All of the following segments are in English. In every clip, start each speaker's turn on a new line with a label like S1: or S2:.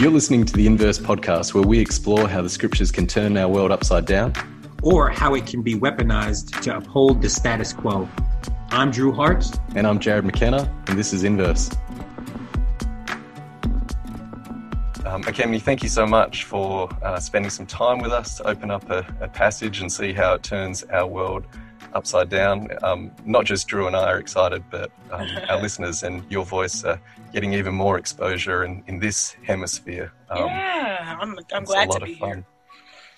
S1: You're listening to the Inverse podcast, where we explore how the scriptures can turn our world upside down
S2: or how it can be weaponized to uphold the status quo. I'm Drew Hart.
S1: And I'm Jarrod McKenna, and this is Inverse. Um, Ekemini, thank you so much for uh, spending some time with us to open up a, a, passage and see how it turns our world upside down. Um, not just Drew and I are excited, but um, our listeners and your voice are getting even more exposure in, in this hemisphere.
S3: Um, yeah, I'm, I'm glad to be here.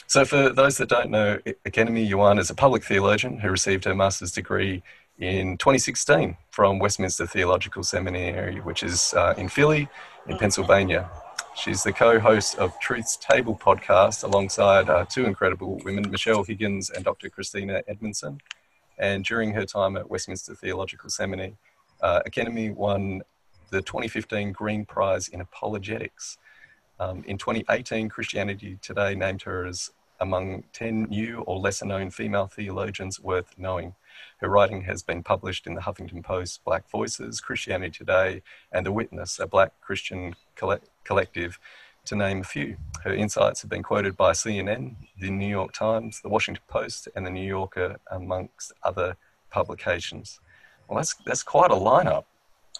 S1: So, for those that don't know, Ekemini Uwan is a public theologian who received her master's degree in 2016 from Westminster Theological Seminary, which is uh, in Philly, in Pennsylvania. She's the co host of Truth's Table podcast alongside uh, two incredible women, Michelle Higgins and Dr. Christina Edmondson. And during her time at Westminster Theological Seminary, uh, Ekemini won the 2015 Green Prize in Apologetics. Um, in 2018, Christianity Today named her as among 10 new or lesser known female theologians worth knowing. Her writing has been published in the Huffington Post, Black Voices, Christianity Today, and The Witness, a black Christian collective, to name a few. Her insights have been quoted by CNN, the New York Times, the Washington Post, and the New Yorker, amongst other publications. Well, that's, that's quite a lineup.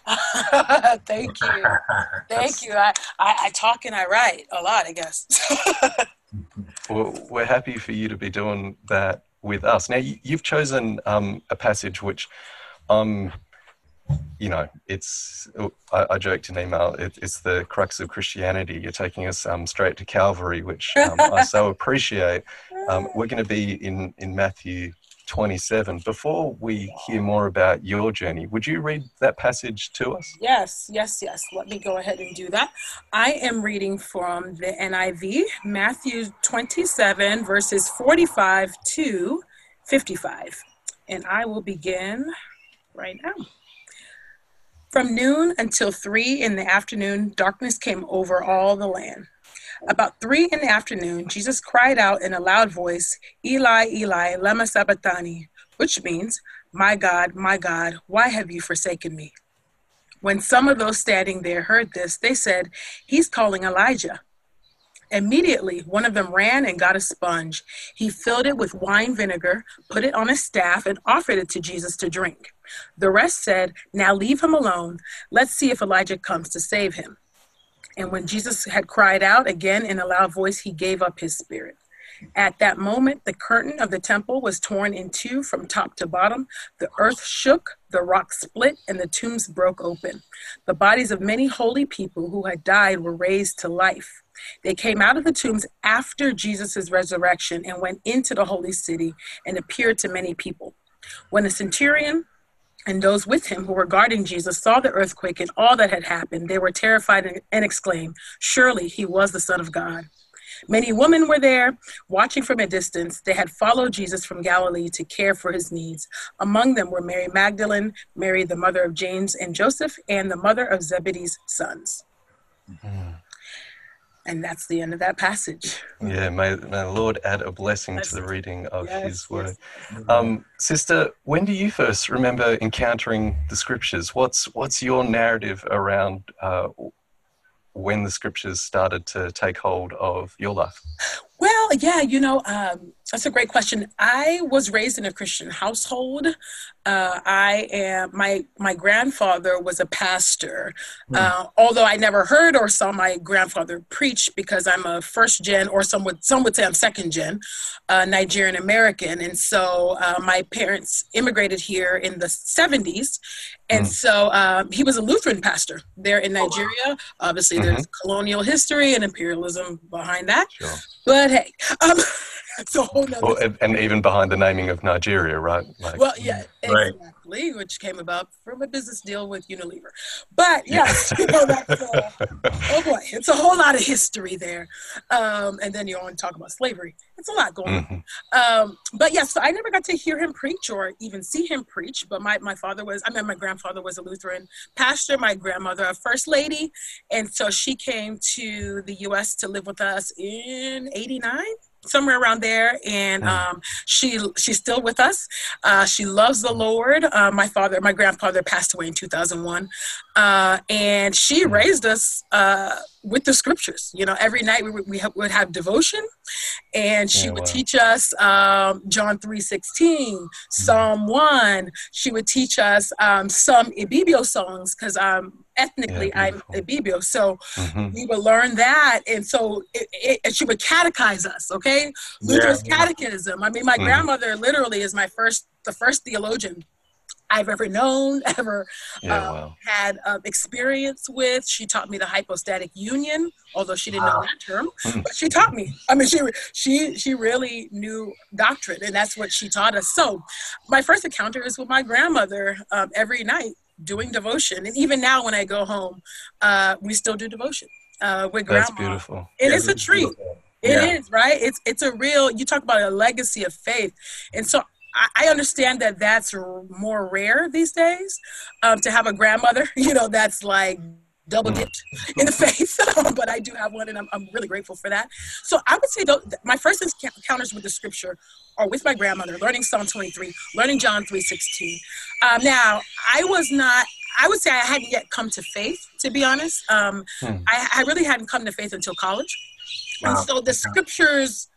S3: Thank you. Thank you. I, I, I, talk and I write a lot, I guess.
S1: well, we're happy for you to be doing that with us. Now, you've chosen um, a passage which um, you know, it's, I, I joked in email, it, it's the crux of Christianity. You're taking us um, straight to Calvary, which um, I so appreciate. Um, we're going to be in, in Matthew 27. Before we hear more about your journey, would you read that passage to us?
S3: Yes, yes, yes. Let me go ahead and do that. I am reading from the NIV, Matthew 27, verses 45 to 55. And I will begin right now. From noon until three in the afternoon, darkness came over all the land. About three in the afternoon, Jesus cried out in a loud voice, Eli, Eli, lema sabachthani, which means, My God, my God, why have you forsaken me? When some of those standing there heard this, they said, He's calling Elijah. Immediately, one of them ran and got a sponge. He filled it with wine vinegar, put it on a staff, and offered it to Jesus to drink. The rest said, Now leave him alone. Let's see if Elijah comes to save him. And when Jesus had cried out again in a loud voice, he gave up his spirit. At that moment, the curtain of the temple was torn in two from top to bottom. The earth shook, the rocks split, and the tombs broke open. The bodies of many holy people who had died were raised to life. They came out of the tombs after Jesus' resurrection and went into the holy city and appeared to many people. When the centurion and those with him who were guarding Jesus saw the earthquake and all that had happened, they were terrified and exclaimed, Surely he was the Son of God. Many women were there, watching from a distance. They had followed Jesus from Galilee to care for his needs. Among them were Mary Magdalene, Mary, the mother of James and Joseph, and the mother of Zebedee's sons. Mm-hmm. And that's the end of that passage.
S1: Yeah, may, may the Lord add a blessing to the reading of yes, His Word. Yes. Um, sister, when do you first remember encountering the Scriptures? What's what's your narrative around uh, when the Scriptures started to take hold of your life?
S3: Well, yeah, you know, um, that's a great question. I was raised in a Christian household. Uh, I am my my grandfather was a pastor. Mm. Uh, although I never heard or saw my grandfather preach because I'm a first gen, or some would some would say I'm second gen uh, Nigerian American, and so uh, my parents immigrated here in the 70s, and mm. so um, he was a Lutheran pastor there in Nigeria. Obviously, mm-hmm. there's colonial history and imperialism behind that, sure. but hey. Um,
S1: It's a whole nother. Well, and, and, even behind the naming of Nigeria, right?
S3: Like, well, yeah, right. exactly, which came about from a business deal with Unilever. But yes, you know, that's, uh, oh boy, it's a whole lot of history there. Um, and then you want to talk about slavery. It's a lot going mm-hmm. on. Um, but yes, yeah, so I never got to hear him preach or even see him preach. But my, my father was, I mean, my grandfather was a Lutheran pastor, my grandmother a first lady. And so she came to the U.S. to live with us in 89 somewhere around there and um, she she's still with us. Uh, she loves the lord. Uh, my father my grandfather passed away in 2001 uh, and she hmm. raised us uh, with the scriptures. You know every night we, we would have devotion and she would teach us um, john 3 16 hmm. psalm 1 she would teach us um, some ibibio songs because um, ethnically yeah, I'm Ibibio. So mm-hmm. we would learn that. And so it, it, and she would catechize us, okay? Luther's yeah. catechism. I mean, my mm-hmm. grandmother literally is my first, the first theologian I've ever known, ever yeah, um, wow. had um, experience with. She taught me the hypostatic union, although she didn't wow. know that term, hmm. but she taught me. I mean, she she she really knew doctrine, and that's what she taught us. So, my first encounter is with my grandmother um, every night doing devotion. And even now, when I go home, uh, we still do devotion uh, with grandma.
S1: That's beautiful.
S3: It is a treat. Beautiful. It yeah. is right. It's it's a real. You talk about a legacy of faith, and so I, I understand that that's more rare these days um, to have a grandmother. You know, that's like double mm. dipped in the faith, but I do have one, and I'm, I'm really grateful for that. So I would say though, my first encounters with the scripture are with my grandmother, learning Psalm 23, learning John 3:16. Um, now, I was not. I would say I hadn't yet come to faith, to be honest. Um, hmm. I, I, really hadn't come to faith until college, wow. and so the scriptures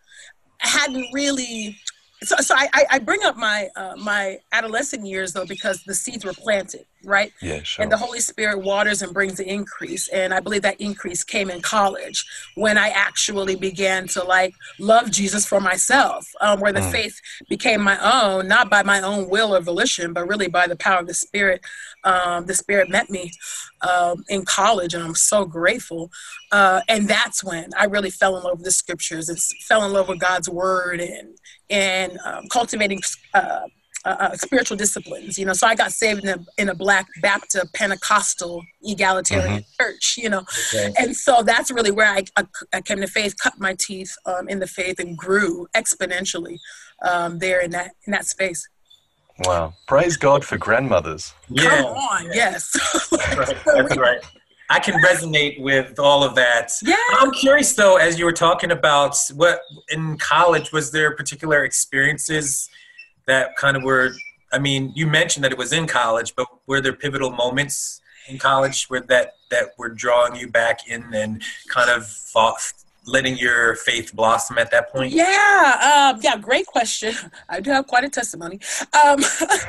S3: hadn't really so, so I, I bring up my uh, my adolescent years though because the seeds were planted, right?
S1: Yeah, sure.
S3: And the Holy Spirit waters and brings the increase, and I believe that increase came in college when I actually began to like love Jesus for myself, um, where the mm. faith became my own, not by my own will or volition, but really by the power of the Spirit. Um, the Spirit met me um, in college, and I'm so grateful. Uh, and that's when I really fell in love with the Scriptures and fell in love with God's Word and and um, cultivating uh, uh, uh, spiritual disciplines. You know, so I got saved in a, in a Black Baptist Pentecostal egalitarian mm-hmm. church. You know, okay. and so that's really where I, I, I, came to faith, cut my teeth um, in the faith, and grew exponentially um, there in that in that space.
S1: Wow! Praise God for grandmothers.
S3: Yeah. Come on, yes.
S2: That's right. That's right. I can resonate with all of that.
S3: Yeah.
S2: I'm curious though, as you were talking about what in college, was there particular experiences that kind of were, I mean, you mentioned that it was in college, but were there pivotal moments in college where that, that were drawing you back in and kind of letting your faith blossom at that point?
S3: Yeah, um, yeah, great question. I do have quite a testimony. Um,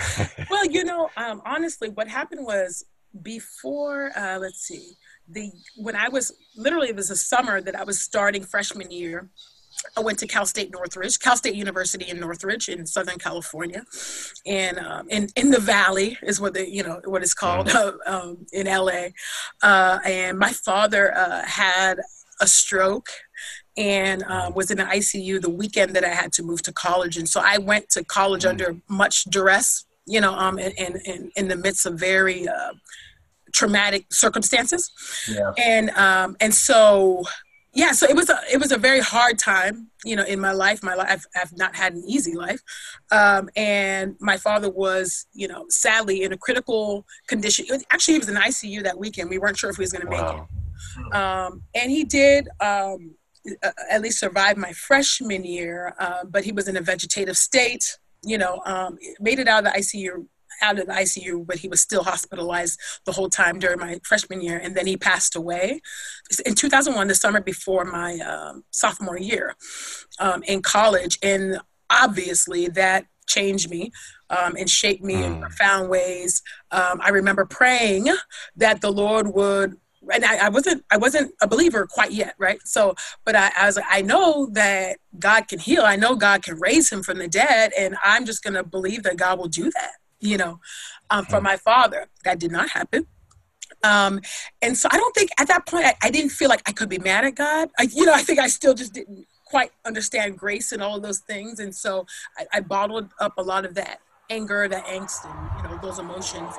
S3: well, you know, um, honestly, what happened was before uh, let's see the when i was literally it was a summer that i was starting freshman year i went to cal state northridge cal state university in northridge in southern california and um, in, in the valley is what the you know what it's called uh, um, in la uh, and my father uh, had a stroke and uh, was in the ICU the weekend that I had to move to college. And so I went to college mm. under much duress you know, um, in, in, in the midst of very uh, traumatic circumstances. Yeah. And, um, and so, yeah, so it was a, it was a very hard time, you know, in my life. My life, I've not had an easy life. Um, and my father was, you know, sadly in a critical condition. Actually, he was in ICU that weekend. We weren't sure if he was going to wow. make it. Um, and he did, um, at least survive my freshman year, uh, but he was in a vegetative state you know, um, made it out of the ICU out of the ICU, but he was still hospitalized the whole time during my freshman year, and then he passed away in 2001, the summer before my um, sophomore year um, in college, and obviously that changed me um, and shaped me mm. in profound ways. Um, I remember praying that the Lord would and I, I, wasn't I wasn't a believer quite yet, right? So, but I, I was I know that God can heal. I know God can raise him from the dead, and I'm just gonna believe that God will do that. You know, um, for hmm. my father, that did not happen. Um, and so I don't think at that point I, I, didn't feel like I could be mad at God. I, you know, I think I still just didn't quite understand grace and all of those things, and so I, I bottled up a lot of that anger, that angst, and you know those emotions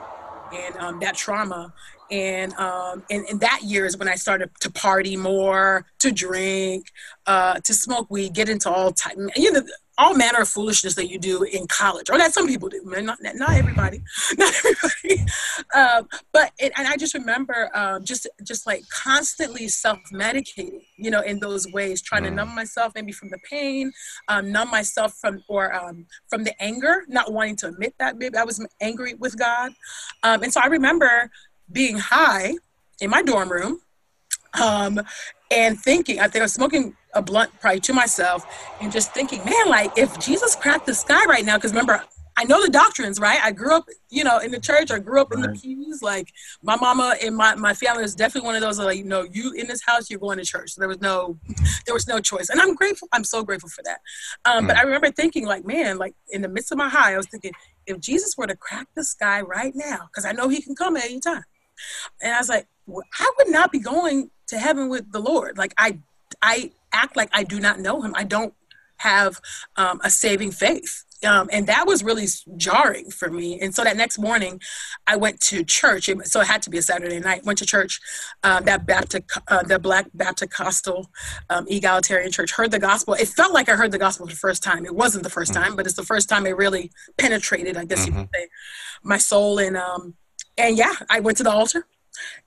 S3: and um, that trauma and, um, and and that year is when I started to party more, to drink, uh, to smoke weed, get into all type, you know, all manner of foolishness that you do in college, or that some people do, not not everybody, not everybody. Um, but it, and I just remember um, just just like constantly self medicating, you know, in those ways, trying mm. to numb myself maybe from the pain, um, numb myself from or um, from the anger, not wanting to admit that maybe I was angry with God, um, and so I remember being high in my dorm room um, and thinking, I think I was smoking a blunt probably to myself and just thinking, man, like if Jesus cracked the sky right now, because remember, I know the doctrines, right? I grew up, you know, in the church. I grew up right. in the pews. Like my mama and my, my family was definitely one of those like, you know, you in this house, you're going to church. So there was no, there was no choice. And I'm grateful. I'm so grateful for that. Um, mm. But I remember thinking like, man, like in the midst of my high, I was thinking, if Jesus were to crack the sky right now, because I know he can come at any time. And I was like, well, I would not be going to heaven with the Lord. Like I, I act like I do not know him. I don't have um, a saving faith. Um, and that was really jarring for me. And so that next morning, I went to church. So it had to be a Saturday night. Went to church, um, that Baptist, uh, the Black Baptist Costal um, Egalitarian Church. Heard the gospel. It felt like I heard the gospel for the first time. It wasn't the 1st mm-hmm. time, but it's the first time it really penetrated. I guess mm-hmm. you could say my soul. And um, and yeah, I went to the altar.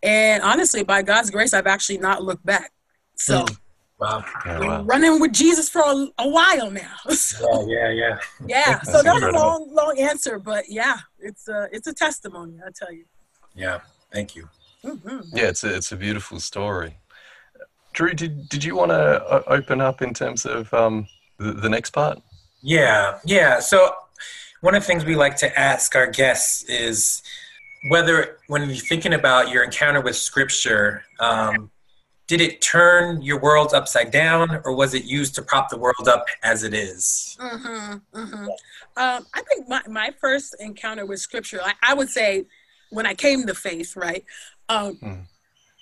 S3: And honestly, by God's grace, I've actually not looked back. So. Mm. Wow. Yeah, wow. Running with Jesus for a, a while now.
S2: So, yeah, yeah, yeah.
S3: Yeah. so that's a long, long answer, but yeah, it's a it's a testimony. I tell you.
S2: Yeah. Thank you.
S1: Mm-hmm. Yeah, it's a it's a beautiful story. Drew, did did you want to uh, open up in terms of um, the, the next part?
S2: Yeah, yeah. So one of the things we like to ask our guests is whether when you're thinking about your encounter with scripture um, did it turn your world upside down or was it used to prop the world up as it is?
S3: Mm-hmm, mm-hmm. Um, i think my, my first encounter with scripture I, I, would say when i came to faith right um, mm.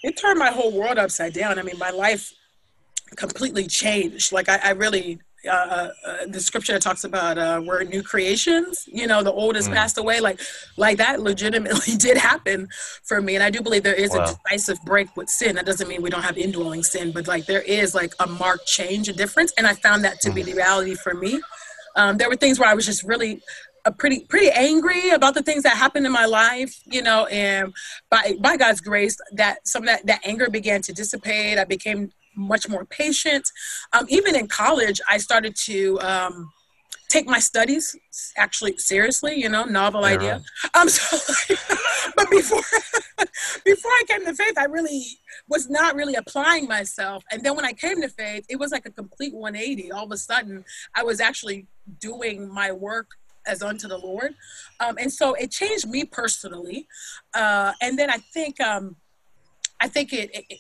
S3: it turned my whole world upside down i mean my life completely changed like I, I really uh, uh, uh, the scripture that talks about uh, we're new creations. You know, the old has mm. passed away. Like, like that legitimately did happen for me, and I do believe there is wow. a decisive break with sin. That doesn't mean we don't have indwelling sin, but like there is like a marked change, a difference, and I found that to mm. be the reality for me. Um, there were things where I was just really a pretty pretty angry about the things that happened in my life, you know, and by by God's grace, that some of that that anger began to dissipate. I became much more patient. Um, even in college, I started to um, take my studies actually seriously. You know, novel yeah, idea. Um, so, but before before I came to faith, I really was not really applying myself. And then when I came to faith, it was like a complete 180. All of a sudden, I was actually doing my work as unto the Lord. Um, and so it changed me personally. Uh, and then I think, um, I think it, it,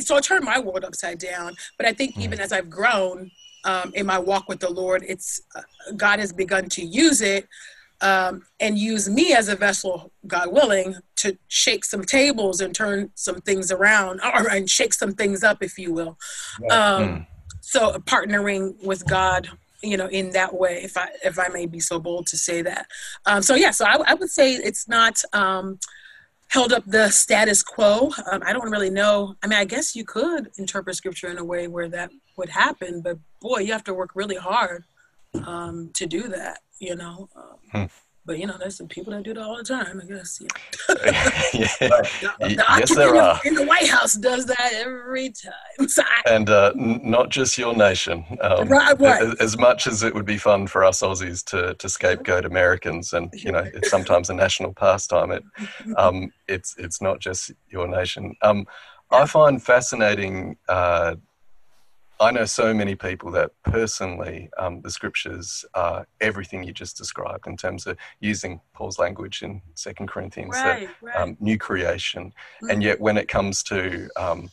S3: so it turned my world upside down. But I think even mm. as I've grown um, in my walk with the Lord, it's uh, God has begun to use it um, and use me as a vessel, God willing, to shake some tables and turn some things around, or and shake some things up, if you will. Um, mm. So partnering with God you know in that way if i if i may be so bold to say that um, so yeah so I, I, would say it's not um, held up the status quo. Um, I don't really know. I mean, I guess you could interpret scripture in a way where that would happen, but boy, you have to work really hard um, to do that, you know. Um, hmm. But you know, there's some people that do that all the time. I guess. Yeah. yeah. the, the yes, there are. In the White House does that every time. So I,
S1: and uh, n- not just your nation. Um, right, right. As, as, much as it would be fun for us Aussies to to scapegoat Americans, and you know, it's sometimes a national pastime. It, um, it's it's not just your nation. Um, I find fascinating. Uh, I know so many people that personally um, the scriptures are everything you just described in terms of using Paul's language in Second Corinthians, right, that, right. Um, new creation, mm-hmm. and yet when it comes to um,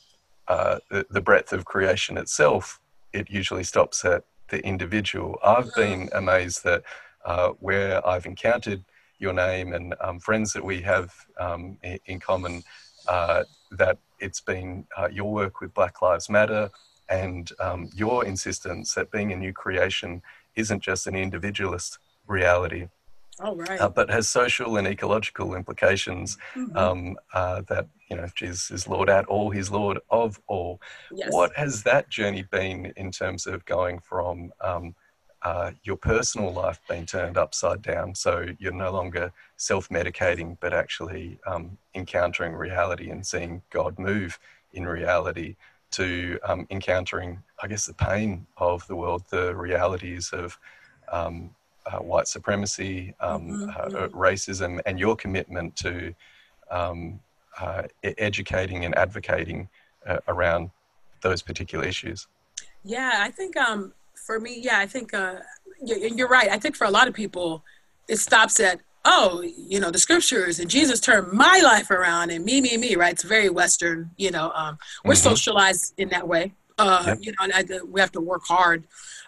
S1: uh, the, the, breadth of creation itself, it usually stops at the individual. I've mm-hmm. been amazed that uh, where I've encountered your name and um, friends that we have um, in, in, common, uh, that it's been uh, your work with Black Lives Matter and um, your insistence that being a new creation isn't just an individualist reality,
S3: oh, right. uh,
S1: but has social and ecological implications mm-hmm. um, uh, that, you know, Jesus is Lord at all, He's Lord of all. Yes. What has that journey been in terms of going from um, uh, your personal life being turned upside down. So you're no longer self medicating, but actually um, encountering reality and seeing God move in reality to um, encountering, I guess, the pain of the world, the realities of um, uh, white supremacy, um, mm-hmm. uh, mm-hmm. racism, and your commitment to um, uh, educating and advocating uh, around those particular issues.
S3: Yeah, I think um, for me, yeah, I think uh, you're right. I think for a lot of people, it stops at oh, you know, the scriptures and Jesus turned my life around and me, me, me, right? It's very Western, you know, um, we're mm-hmm. socialized in that way. Uh, yep. You know, and I, we have to work hard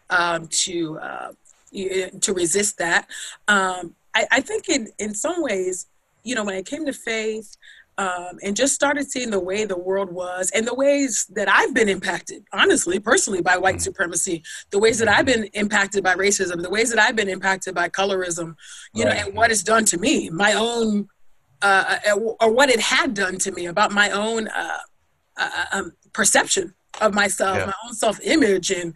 S3: um, to uh, to resist that. Um, I, I, think in in some ways, you know, when it came to faith, um, and just started seeing the way the world was and the ways that I've been impacted, honestly, personally, by white mm. supremacy, the ways that I've been impacted by racism, the ways that I've been impacted by colorism, you right. know, and what it's done to me, my own, uh, uh or what it had done to me about my own uh, uh, uh, um, perception of myself, yeah. my own self-image, and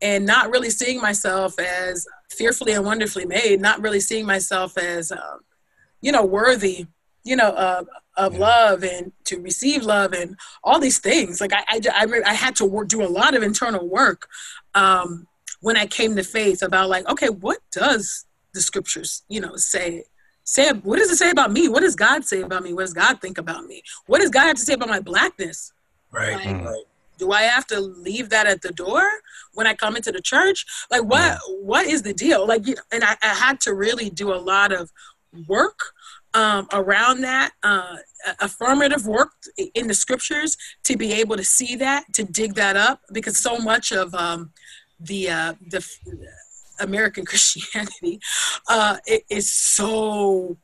S3: and not really seeing myself as fearfully and wonderfully made, not really seeing myself as, um, you know, worthy you know, uh, of yeah. love and to receive love and all these things. Like I, I, I, I had to work, do a lot of internal work um, when I came to faith about like, okay, what does the scriptures, you know, say? Say what does it say about me? What does God say about me? What does God think about me? What does God have to say about my blackness?
S2: Right. Like, mm.
S3: Do I have to leave that at the door when I come into the church? Like what? What is the deal? Like, you know, and I, I had to really do a lot of work um, around that uh, affirmative work in the scriptures to be able to see that to dig that up because so much of um, the uh, the American Christianity uh, is so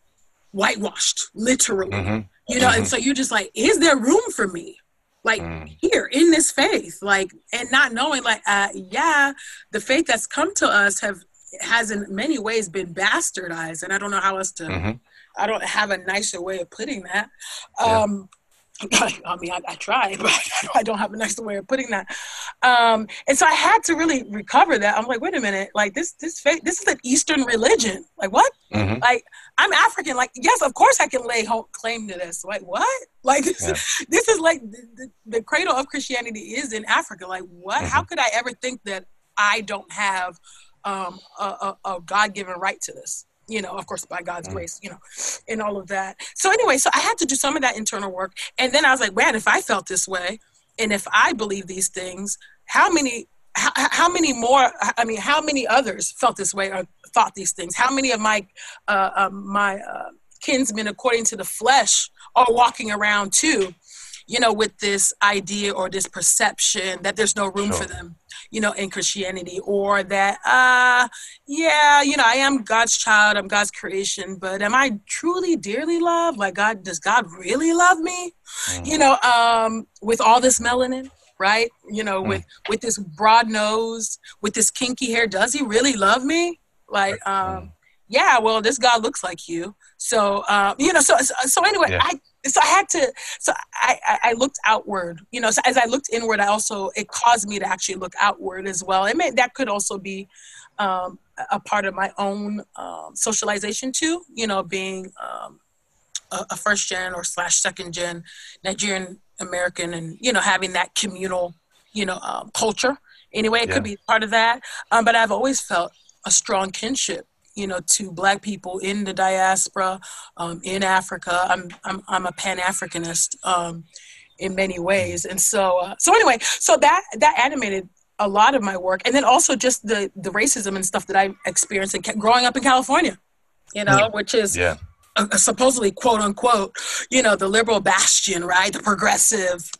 S3: whitewashed, literally. Mm-hmm. You know, mm-hmm. and so you're just like, is there room for me? Like mm. here in this faith, like, and not knowing, like, uh, yeah, the faith that's come to us have has in many ways been bastardized, and I don't know how else to mm-hmm. I don't have a nicer way of putting that. Um, yeah. I mean, I, I, try, but I don't have a nicer way of putting that. Um, and so I had to really recover that. I'm like, wait a minute, like this, this faith, this is an Eastern religion. Like what? Mm-hmm. Like I'm African. Like yes, of course I can lay claim to this. Like what? Like this, yeah. this is like the, the, the, cradle of Christianity is in Africa. Like what? Mm-hmm. How could I ever think that I don't have um, a, a, a God given right to this? You know, of course, by God's mm. grace, you know, and all of that. So anyway, so I had to do some of that internal work. And then I was like, man, if I felt this way and if I believe these things, how many how, how many more i mean how many others felt this way or thought these things how many of my uh, uh, my uh, kinsmen according to the flesh are walking around too you know, with this idea or this perception that there's no room sure. for them, you know, in Christianity, or that, uh, yeah, you know, I am God's child, I'm God's creation, but am I truly dearly loved? Like, God, does God really love me? Mm. You know, um, with all this melanin, right? You know, mm. with with this broad nose, with this kinky hair, does He really love me? Like, um, mm. yeah, well, this God looks like you, so um, you know, so so, so anyway, yeah. I so I had to, so I, I looked outward, you know, so as I looked inward, I also, it caused me to actually look outward as well. It may, that could also be um, a part of my own um, socialization too, you know, being um, a, a, first gen or slash second gen Nigerian American and, you know, having that communal, you know, um, culture. Anyway, it yeah. could be part of that. Um, but I've always felt a strong kinship you know, to Black people in the diaspora, um, in Africa. I'm I'm I'm a Pan Africanist um, in many ways, and so uh, so anyway, so that that animated a lot of my work, and then also just the the racism and stuff that I experienced in, growing up in California, you know, which is yeah uh, supposedly quote unquote you know the liberal bastion right? The progressive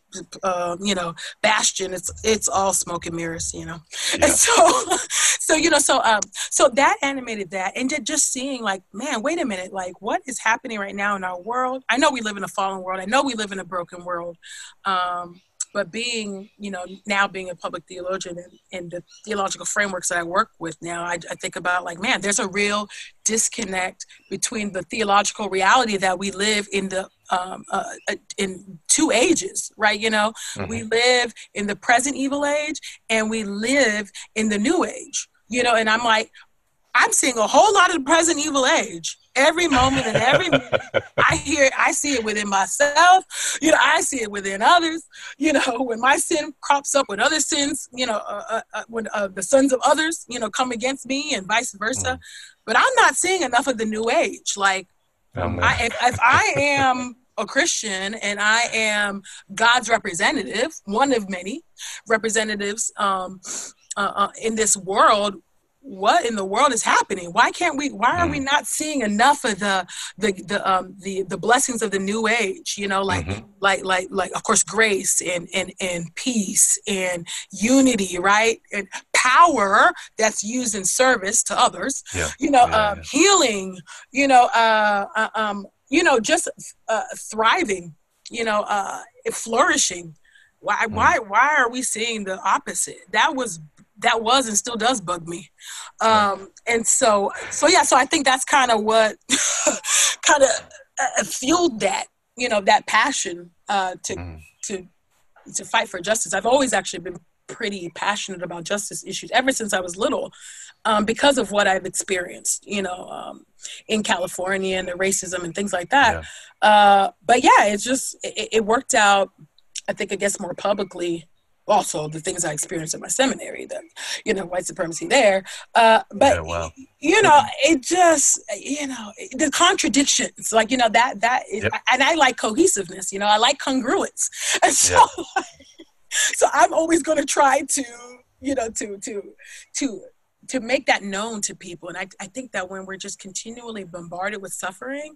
S3: uh, you know bastion. It's it's all smoke and mirrors you know? Yeah. and so so you know so um so that animated that. And just seeing like man wait a minute. Like what is happening right now in our world? I know we live in a fallen world. I know we live in a broken world. Um but being you know now being a public theologian and, and the theological frameworks that i work with now I, I, think about like man there's a real disconnect between the theological reality that we live in the um, uh, uh in two ages right you know mm-hmm. we live in the present evil age and we live in the new age you know, and I'm like, I'm seeing a whole lot of the present evil age every moment and every minute. I hear, I see it within myself. You know, I see it within others. You know, when my sin crops up with other sins, you know, uh, uh, uh when uh, the sons of others, you know, come against me and vice versa. Mm. But I'm not seeing enough of the new age. Like, oh, I, if, if I am a Christian and I am God's representative, one of many representatives um, uh, uh, in this world, what in the world is happening why can't we why are mm. we not seeing enough of the the the um the the blessings of the new age you know like mm-hmm. like like like of course grace and and and peace and unity right and power that's used in service to others yeah. you know yeah, um, yeah. healing you know uh, uh, um you know just uh, thriving you know uh flourishing why mm. why why are we seeing the opposite that was that was and still does bug me. Um, and so, so yeah, so I think that's kind of what kind of uh, fueled that, you know, that passion uh, to mm. to to fight for justice. I've always actually been pretty passionate about justice issues ever since I was little, um, because of what I've experienced, you know, um, in California and the racism and things like that. Yeah. Uh, but yeah, it's just it, it worked out. I think I guess more publicly also the things I experienced in my seminary, the you know white supremacy there. Uh, but yeah, you know, it just you know the contradictions, like you know that that, is, yep. and I like cohesiveness. You know, I like congruence, and so yep. so I'm always going to try to you know to to to to make that known to people. And I, I think that when we're just continually bombarded with suffering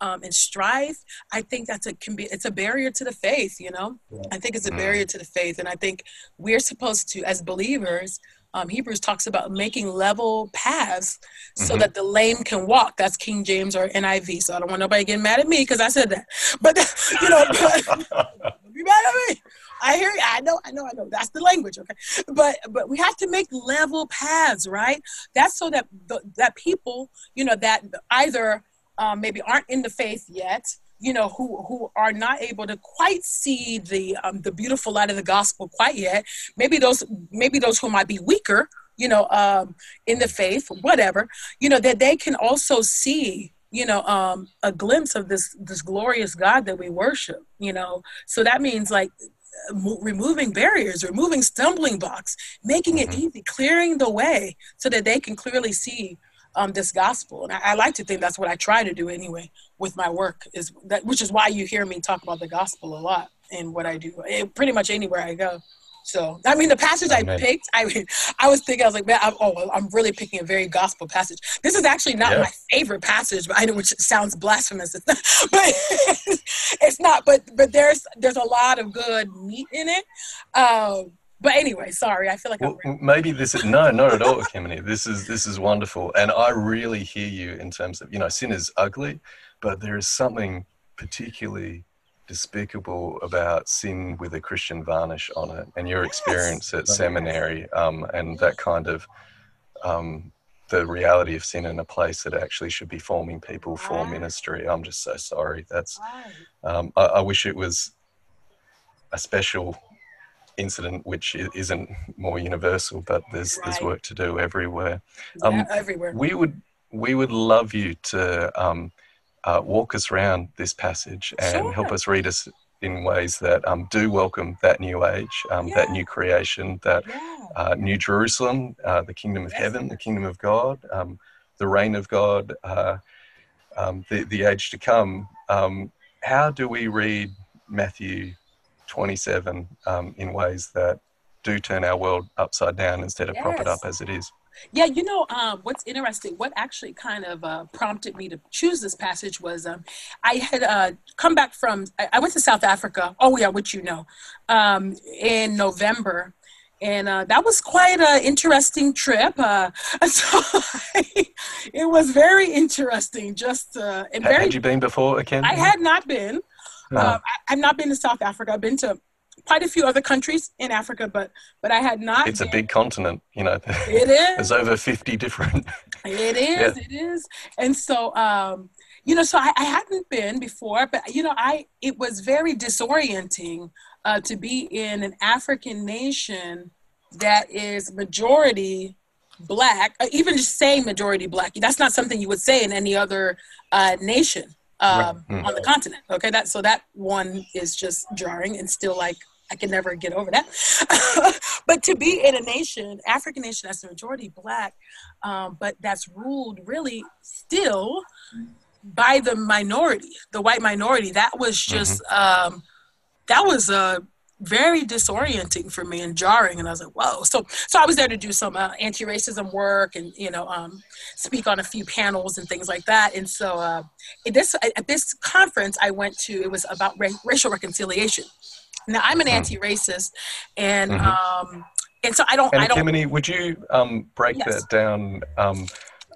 S3: um, and strife i think that's a can be it's a barrier to the faith you know? Yeah. i think it's a barrier mm. to the faith. And i think we're supposed to as believers um, hebrews talks about making level paths so mm-hmm. that the lame can walk. That's king james or niv so i don't want nobody getting mad at me because i said that. But you know but, be mad at me I hear you. I know, I know, I know. That's the language, okay? But but we have to make level paths, right? That's so that that people, you know, that either um, maybe aren't in the faith yet, you know, who who are not able to quite see the um, the beautiful light of the gospel quite yet. Maybe those maybe those who might be weaker, you know, um, in the faith, whatever, you know, that they can also see you know um a glimpse of this this glorious god that we worship you know so that means like removing barriers, removing stumbling blocks, making it mm-hmm. easy, clearing the way so that they can clearly see um, this gospel. And I, I, like to think that's what I try to do anyway with my work, is that which is why you hear me talk about the gospel a lot in what I do, it, eh, pretty much anywhere I go. So, I mean, the passage I picked, I mean, I was thinking, I was like, man, I'm, oh, I'm really picking a very gospel passage. This is actually not yeah. my favorite passage, but I know which sounds blasphemous, it's not, but it's not. But but there's there's a lot of good meat in it. Um, but anyway, sorry, I feel like well,
S1: maybe this is no, not at all, Kimini. This is this is wonderful, and I really hear you in terms of you know sin is ugly, but there is something particularly despicable about sin with a Christian varnish on it, and your experience at seminary, um, and that kind of um, the reality of sin in a place that actually should be forming people for ministry. I'm just so sorry. That's um, I, I, wish it was a special incident which isn't more universal, but there's right. there's work to do everywhere.
S3: Yeah, um, everywhere.
S1: We would we would love you to um, uh, walk us around this passage and sure. help us read us in ways that um, do welcome that new age, um, yeah. that new creation, that yeah. uh, new Jerusalem, uh, the kingdom of yes. heaven, the kingdom of God, um, the reign of God, uh, um, the, the age to come. Um, how do we read Matthew 27 um, in ways that do turn our world upside down instead of yes. prop it up as it is?
S3: Yeah, you know, um, what's interesting, what actually kind of uh, prompted me to choose this passage was um, I had uh, come back from, I, I, went to South Africa, oh yeah, which you know, um, in November. And uh, that was quite an interesting trip. Uh, so it was very interesting. Just uh, and very,
S1: had you been before, Ken?
S3: I had not been. No. Uh, I, have not been to South Africa. I've been to quite a few other countries in Africa, but but I had not.
S1: It's been. a big continent, you know.
S3: It is.
S1: There's over fifty different.
S3: It is. Yeah. It is. And so, um, you know, so I, I, hadn't been before, but you know, I it was very disorienting uh, to be in an African nation that is majority black, uh, even just saying majority black, that's not something you would say in any other uh, nation um, right. on the continent. Okay, that so that one is just jarring and still like I can never get over that. but to be in a nation, African nation that's the majority black, um, but that's ruled really still by the minority, the white minority, that was just mm-hmm. um, that was a very disorienting for me and jarring and i was like whoa so so i was there to do some uh, anti-racism work and you know um, speak on a few panels and things like that and so uh, at this at this conference i went to it was about ra- racial reconciliation now i'm an mm. anti-racist and mm-hmm. um and so i don't
S1: and
S3: i don't
S1: Kimini, would you um break yes. that down um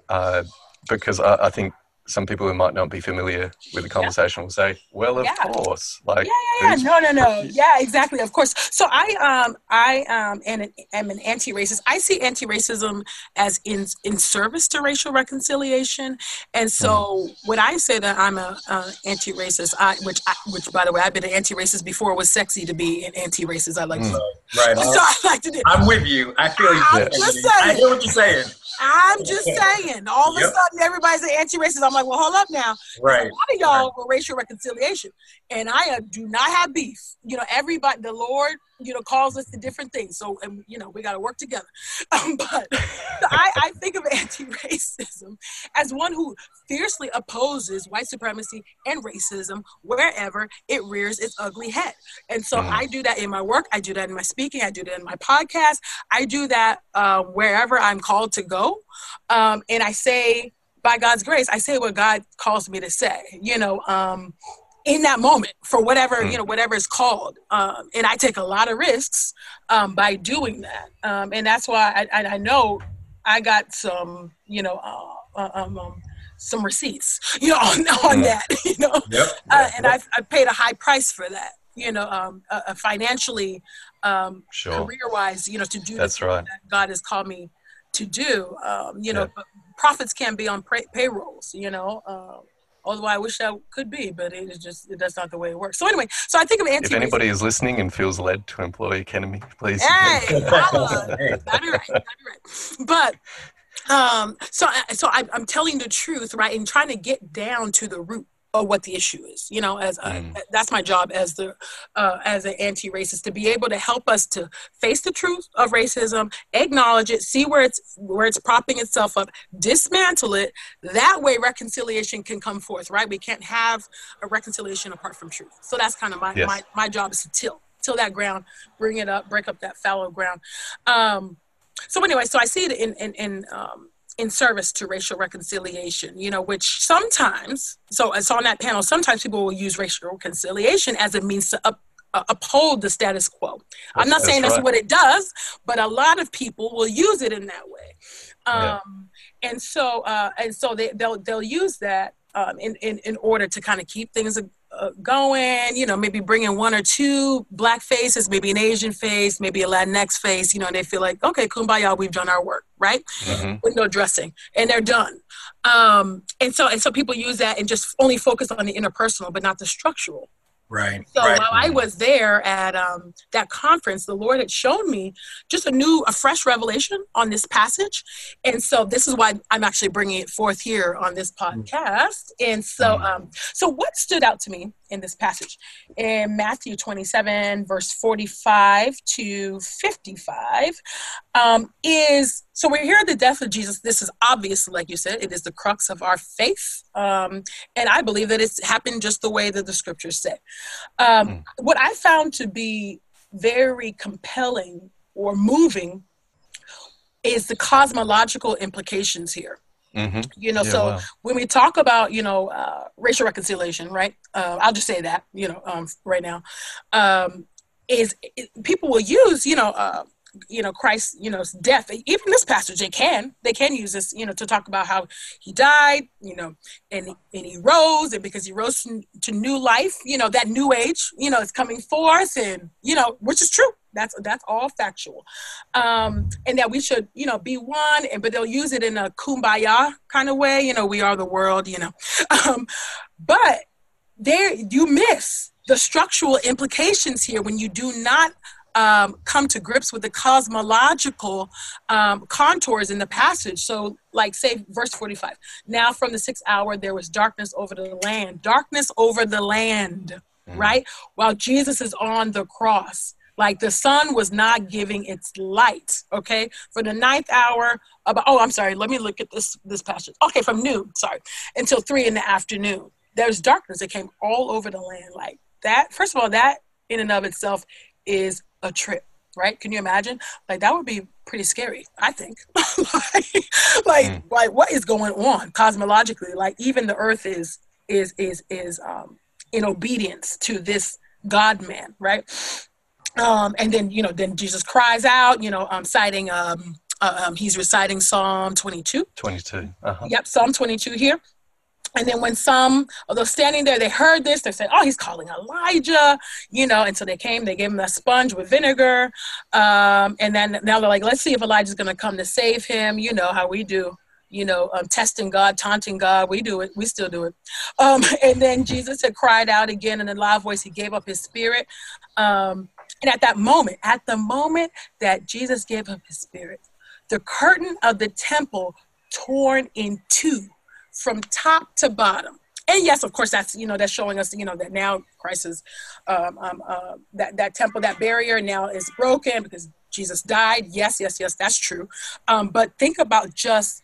S1: uh because I, I think some people who might not be familiar with the conversation yeah. will say, "Well, of yeah. course."
S3: Like, yeah, yeah, yeah. No, no, no. Yeah, exactly. Of course. So I, um, I um, and an, am an anti-racist. I see anti-racism as in in service to racial reconciliation. And so mm. when I say that I'm a uh, anti-racist, I, which, I, which by the way, I've been an anti-racist before it was sexy to be an anti-racist. I like mm. to.
S2: Right. So I like to do. I'm with you. I feel you. I, I hear what you're saying.
S3: I'm just saying. All of yep. a sudden, everybody's an anti-racist. I'm like, well, hold up now.
S2: Right. A
S3: lot of y'all right. were racial reconciliation, and I uh, do not have beef. You know, everybody, the Lord you know, calls us to different things. So, and, you know, we got to work together. Um, but I, I think of anti-racism as one who fiercely opposes white supremacy and racism wherever it rears its ugly head. And so mm. I do that in my work. I do that in my speaking. I do that in my podcast. I do that uh, wherever I'm called to go. Um, and I say, by God's grace, I say what God calls me to say. You know, um, in that moment for whatever mm. you know whatever is called um, and i take a lot of risks um, by doing that um, and that's why I, I, know i got some you know uh, uh um, um, some receipts you know on, on mm. that you know yep. uh, and I've, i paid a high price for that you know um, uh, uh, financially sure. career wise you know to do
S1: that's right
S3: that god has called me to do you know yeah. prophets can't be on pay- payrolls you know Although I wish I could be, but it is just that's not the way it works. So anyway, so I think of anti.
S1: If anybody is listening and feels led to employ Ekemini, please.
S3: Hey, that'd be right. That'd be right. But um, so so I, I'm telling the truth, right, and trying to get down to the root of what the issue is you know as mm. that's my job as the uh, as an anti-racist to be able to help us to face the truth of racism acknowledge it see where it's where it's propping itself up dismantle it that way reconciliation can come forth right we can't have a reconciliation apart from truth so that's kind of my yes. my, my job is to till till that ground bring it up break up that fallow ground um so anyway so i see it in in, in um in service to racial reconciliation, you know, which sometimes, so, so on that panel, sometimes people will use racial reconciliation as a means to up, uh, uphold the status quo. I'm not that's saying that's right. what it does, but a lot of people will use it in that way. Um, yeah. And so, uh, and so they, they'll, they'll use that um, in, in, in order to kind of keep things uh, going, you know, maybe bring in one or two black faces, maybe an Asian face, maybe a Latinx face, you know, and they feel like, okay, kumbaya, we've done our work, right? Mm-hmm. Window dressing, and they're done. Um, and so, and so people use that and just only focus on the interpersonal, but not the structural.
S2: Right.
S3: So
S2: right.
S3: while I was there at um, that conference, the Lord had shown me just a new, a fresh revelation on this passage, and so this is why I'm actually bringing it forth here on this mm. podcast. And so, mm. um, so what stood out to me in this passage in Matthew 27, verse 45 to 55, um, is so we're here at the death of Jesus. This is obvious, like you said, it is the crux of our faith. Um, and I believe that it's happened just the way that the scriptures say. Um, mm. What I found to be very compelling or moving is the cosmological implications here. Mm-hmm. You know, yeah, so wow. when we talk about you know uh, racial reconciliation, right? Uh, I'll just say that you know um, right now um, is it, people will use you know uh, you know Christ you know death. Even this passage, they can they can use this you know to talk about how he died, you know, and and he rose, and because he rose to, to new life, you know that new age, you know, is coming forth, and you know which is true that's that's all factual, um, and that we should you know be one. And but they'll use it in a kumbaya kind of way. You know, we are the world. You know, um, but there you miss the structural implications here when you do not um, come to grips with the cosmological um, contours in the passage. So, like, say, verse 45 now from the sixth hour, there was darkness over the land, darkness over the land, mm. right? While Jesus is on the cross. Like the sun was not giving its light. Okay, for the ninth hour, about oh, I'm sorry. Let me look at this this passage. Okay, from noon, sorry, until three in the afternoon. There's darkness that came all over the land. Like that. First of all, that in and of itself is a trip right? Can you imagine? Like that would be pretty scary. I think. like, like, mm. like, what is going on cosmologically? Like, even the Earth is is is is um, in obedience to this God man, right? Um, and then you know, then Jesus cries out, you know, um, citing um, uh, um, he's reciting Psalm 22.
S1: 22. Uh-huh.
S3: Yep, Psalm 22 here. And then when some of those standing there, they heard this, they said, "Oh, he's calling Elijah," you know. And so they came, they gave him a sponge with vinegar, um, and then now they're like, "Let's see if Elijah's going to come to save him." You know how we do, you know, um, testing God, taunting God. We do it, we still do it. Um, and then Jesus had cried out again in a loud voice. He gave up his spirit, um, and at that moment, at the moment that Jesus gave up his spirit, the curtain of the temple torn in two from top to bottom. And yes, of course, that's you know that's showing us you know that now Christ is um, um, uh, that that temple that barrier now is broken because Jesus died. Yes, yes, yes, that's true. Um, but think about just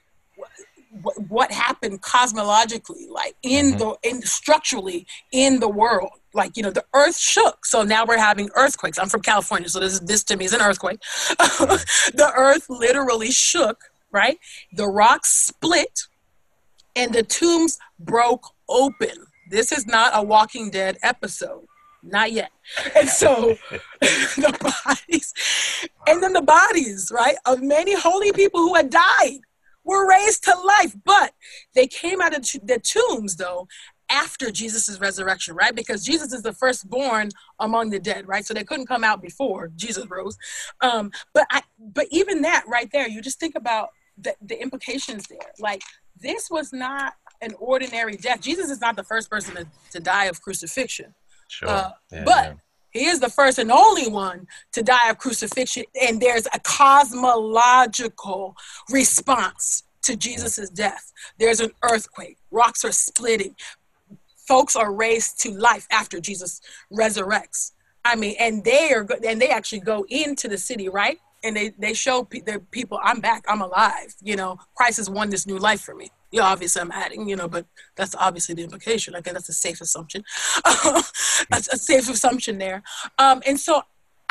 S3: what, what happened cosmologically, like in mm-hmm. the in structurally in the world. Like you know, the earth shook. So now we're having earthquakes. I'm from California, so this this to me is an earthquake. the earth literally shook. Right, the rocks split and the tombs broke open. This is not a Walking Dead episode. Not yet. And so the bodies, and then the bodies, right, of many holy people who had died were raised to life. But they came out of the tombs, though, after Jesus' resurrection, right? Because Jesus is the firstborn among the dead, right? So they couldn't come out before Jesus rose. Um, but I, but even that right there, you just think about the, the implications there. Like this was not an ordinary death. Jesus is not the first person to, to die of crucifixion.
S1: Sure. Uh,
S3: yeah, but yeah. he is the first and only one to die of crucifixion. And there's a cosmological response to Jesus' death. There's an earthquake, rocks are splitting, folks are raised to life after Jesus resurrects. I mean, and they are, and they actually go into the city, right? And they they show pe- the people I'm back, I'm alive. You know, Christ has won this new life for me. Yeah, obviously I'm adding, you know, but that's obviously the implication. I think that's a safe assumption. that's a safe assumption there. Um, and so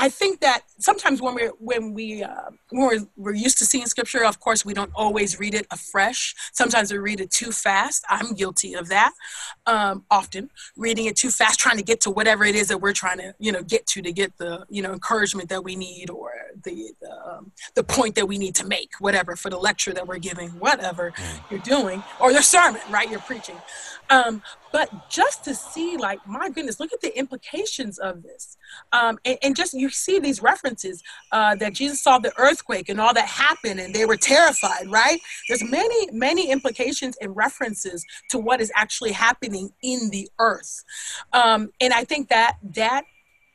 S3: I think that sometimes when we're when we uh, when we're, we're used to seeing scripture, of course, we don't always read it afresh. Sometimes we read it too fast. I'm guilty of that. Um, often reading it too fast, trying to get to whatever it is that we're trying to you know get to to get the you know encouragement that we need or the the, um, the point that we need to make, whatever for the lecture that we're giving, whatever mm. you're doing, or your sermon, right? You're preaching. Um, but just to see, like, my goodness, look at the implications of this. Um, and, and, just you see these references uh, that Jesus saw the earthquake and all that happened, and they were terrified, right? There's many, many implications and references to what is actually happening in the earth. Um, and I think that that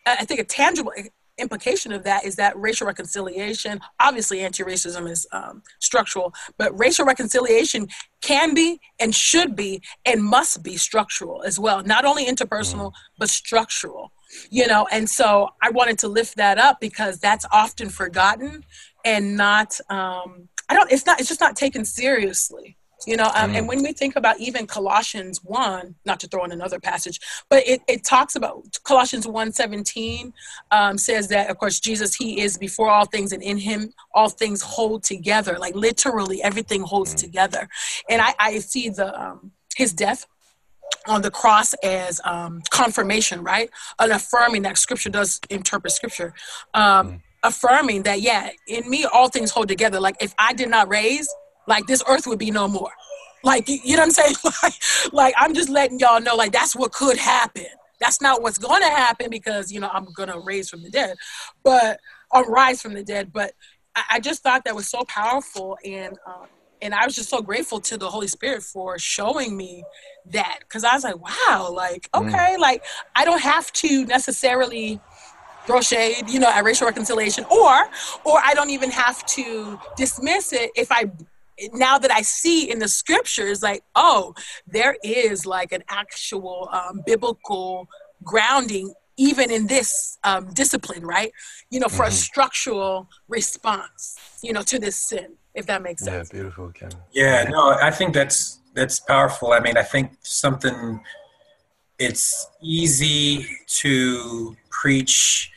S3: I think a tangible implication of that is that racial reconciliation, obviously anti-racism is um, structural, but racial reconciliation can be and should be and must be structural as well, not only interpersonal, mm. but structural. You know, and so I wanted to lift that up because that's often forgotten and not um, I don't it's not it's just not taken seriously you know um, mm. and when we think about even colossians 1 not to throw in another passage but it, it talks about colossians 1 17 um, says that of course jesus he is before all things and in him all things hold together like literally everything holds mm. together and i, I see the um, his death on the cross as um, confirmation right an affirming that scripture does interpret scripture um, mm. affirming that yeah in me all things hold together like if i did not raise like this earth would be no more. Like you know what I'm saying? like, like I'm just letting y'all know like that's what could happen. That's not what's going to happen because you know I'm gonna raise from the dead, but or rise from the dead. But I, I just thought that was so powerful, and um, and I was just so grateful to the Holy Spirit for showing me that because I was like, wow, like mm. okay, mm. like I don't have to necessarily throw shade, you know, at racial reconciliation, or or I don't even have to dismiss it if I now that I see in the scriptures, like, oh, there is like an actual um, biblical grounding even in this um, discipline, right? You know, for mm-hmm. a structural response, you know, to this sin, if that makes sense.
S1: Yeah, beautiful, Ken.
S2: Yeah, no, I think that's that's powerful. I mean, I think something. It's easy to preach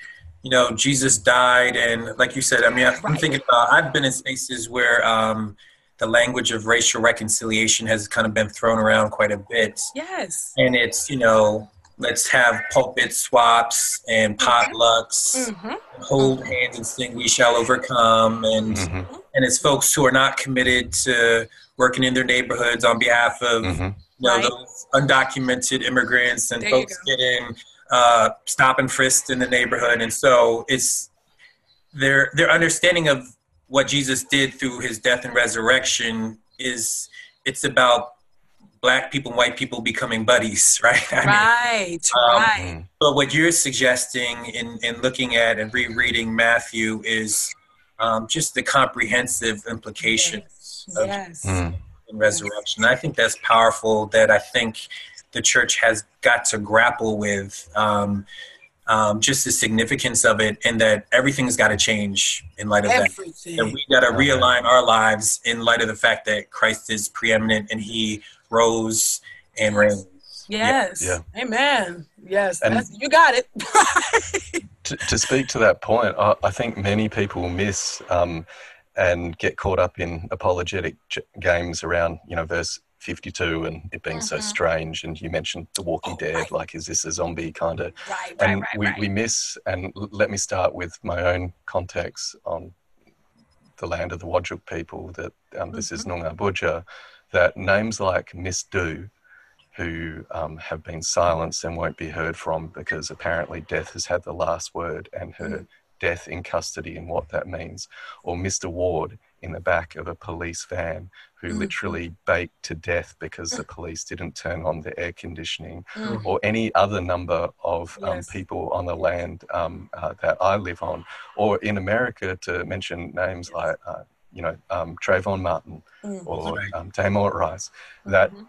S2: you know, Jesus died, and like you said, I mean, I'm thinking about. I've been in spaces where um, the language of racial reconciliation has kind of been thrown around quite a bit.
S3: Yes.
S2: And it's you know, let's have pulpit swaps and mm-hmm. potlucks, mm-hmm. hold hands and sing "We Shall Overcome," and mm-hmm. and it's folks who are not committed to working in their neighborhoods on behalf of mm-hmm. you know right. those undocumented immigrants and there folks getting uh, stop and frisked in the neighborhood, and so it's their their understanding of what Jesus did through his death and resurrection is it's about black people and white people becoming buddies, right?
S3: I right, mean, um, right.
S2: But what you're suggesting in, in looking at and rereading Matthew is um, just the comprehensive implications yes. of yes. Mm. resurrection. I think that's powerful. That I think the church has got to grapple with um, um, just the significance of it and that everything's got to change in light of Everything. that. That we got to realign our lives in light of the fact that Christ is preeminent and he rose and reigns.
S3: Yes. Yeah. Amen. Yes. And you got it.
S1: to, to, speak to that point, I, I think many people miss um, and get caught up in apologetic games around, you know, verse 52 and it being mm-hmm. so strange and you mentioned the walking oh, dead right. like is this a zombie kind of
S3: right,
S1: and
S3: right,
S1: we, we miss and let me start with my own context on the land of the Whadjuk people that um, this mm-hmm. is Noongar that names like Miss Dhu who um, have been silenced and won't be heard from because apparently death has had the last word and her mm. death in custody and what that means or Mr Ward in the back of a police van who mm. literally baked to death because the police didn't turn on the air conditioning, mm. or any other number of um, yes. people on the land um, uh, that I live on, or in America to mention names yes. like, uh, you know, um, Trayvon Martin mm. or um, Tamir Rice, that mm-hmm.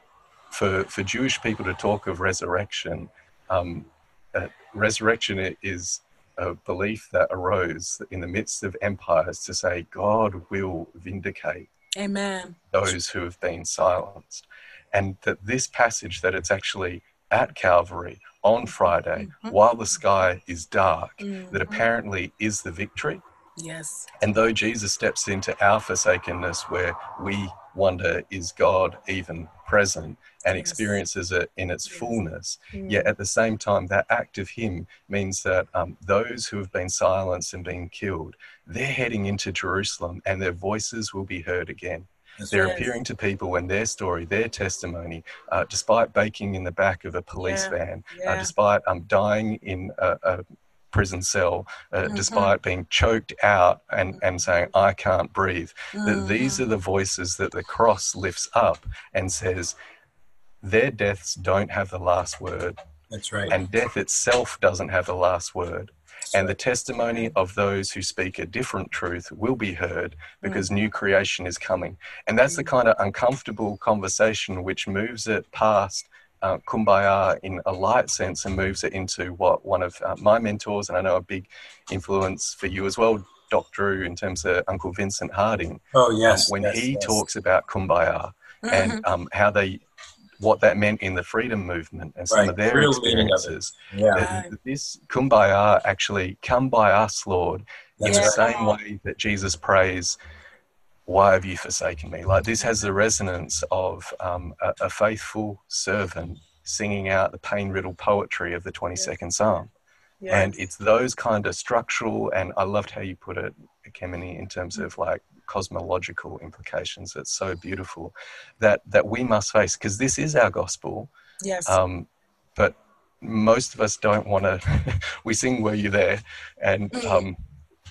S1: for, for Jewish people to talk of resurrection, um, uh, resurrection is a belief that arose in the midst of empires to say God will vindicate
S3: Amen.
S1: Those who have been silenced. And that this passage, that it's actually at Calvary on Friday mm-hmm. while the sky is dark, mm-hmm. that apparently is the victory.
S3: Yes.
S1: And though Jesus steps into our forsakenness where we wonder, is God even present? and yes. experiences it in its yes. fullness. Mm. Yet at the same time, that act of Him means that um, those who have been silenced and been killed, they're heading into Jerusalem and their voices will be heard again. Yes. They're appearing to people when their story, their testimony, uh, despite baking in the back of a police yeah. van, uh, yeah. uh, despite um, dying in a, a prison cell, uh, mm-hmm. despite being choked out and, and saying, I can't breathe. That these are the voices that the cross lifts up and says, their deaths don't have the last word.
S2: That's right.
S1: And death itself doesn't have the last word. And the testimony of those who speak a different truth will be heard because mm. new creation is coming. And that's the mm. kind of uncomfortable conversation which moves it past uh, kumbaya in a light sense and moves it into what one of uh, my mentors, and I know a big influence for you as well, Doc Drew, in terms of Uncle Vincent Harding.
S2: Oh, yes.
S1: Um, when
S2: yes,
S1: he
S2: yes.
S1: talks about kumbaya mm-hmm. and um, how they what that meant in the freedom movement and some right. of their Real experiences.
S2: Yeah.
S1: this kumbaya actually, come by us, Lord, in the same way that Jesus prays, Why have you forsaken me? Like this has the resonance of um, a, a, faithful servant singing out the pain riddled poetry of the 22nd yes. Psalm. Yes. And it's those kind of structural, and I loved how you put it, Ekemini, in terms of like cosmological implications that's so beautiful that that we must face because this is our gospel
S3: yes
S1: um, but most of us don't want to we sing were you there and mm. um,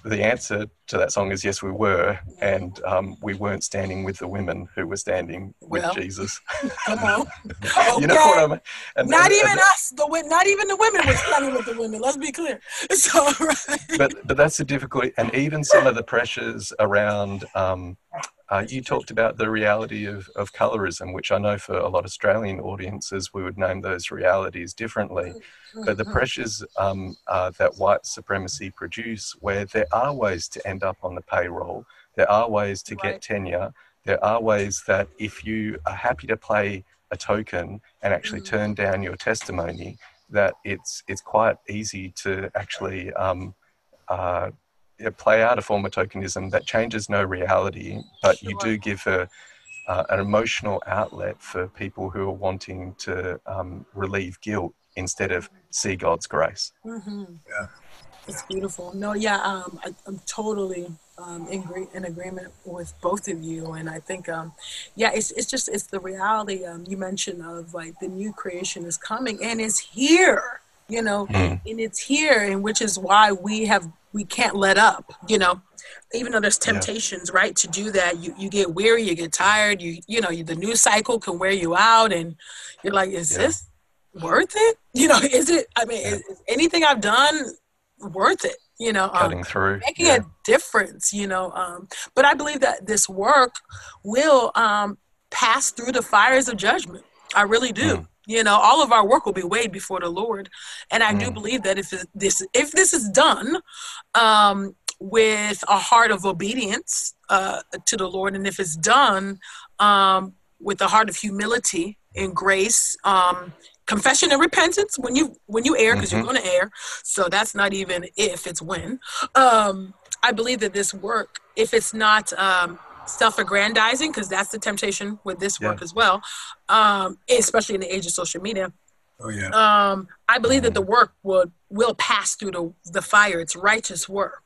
S1: the answer to that song is yes, we were, and um, we weren't standing with the women who were standing with
S3: Well,
S1: Jesus.
S3: Come on.
S1: you know what I
S3: Okay.
S1: mean? And-
S3: Not
S1: and-
S3: even
S1: and-
S3: us, the not even the women were standing with the women. Let's be clear. So, right.
S1: but but that's the difficulty, and even some of the pressures around. Um, uh, you talked about the reality of, of colorism, which I know for a lot of Australian audiences we would name those realities differently. But the pressures um, uh, that white supremacy produce, where there are ways to end up on the payroll, there are ways to get tenure, there are ways that if you are happy to play a token and actually
S3: Mhm.
S1: turn down your testimony, that it's it's quite easy to actually um, uh, play out a form of tokenism that changes no reality, but you do give a, uh, an emotional outlet for people who are wanting to um, relieve guilt instead of see God's grace.
S3: hmm
S2: Yeah.
S3: It's beautiful. No, yeah, um, I, I'm totally um, in, agree- in agreement with both of you, and I think, um, yeah, it's it's just it's the reality um, you mentioned of like the new creation is coming and it's here, you know,
S1: Mm.
S3: and it's here, and which is why we have we can't let up, you know. Even though there's
S1: Yeah.
S3: temptations, right, to do that, you, you get weary, you get tired, you you know, the news cycle can wear you out, and you're like, is
S1: Yeah.
S3: this worth it? You know, is it? I mean,
S1: Yeah.
S3: is, is anything I've done worth it? You know, um,
S1: Cutting through.
S3: making
S1: yeah.
S3: a difference. You know, um, but I believe that this work will um, pass through the fires of judgment. I really do.
S1: Mm.
S3: You know, all of our work will be weighed before the Lord, and I do
S1: Mm.
S3: believe that if this if this is done um, with a heart of obedience uh, to the Lord, and if it's done um, with a heart of humility and grace, um, confession and repentance when you when you err, because
S1: Mhm.
S3: you're going to err. So that's not even if it's when. Um, I believe that this work, if it's not um, self-aggrandizing, because that's the temptation with this work
S1: Yeah.
S3: as well, um, especially in the age of social media
S2: Oh yeah.
S3: um, I believe that the work will will pass through the the fire. It's righteous work,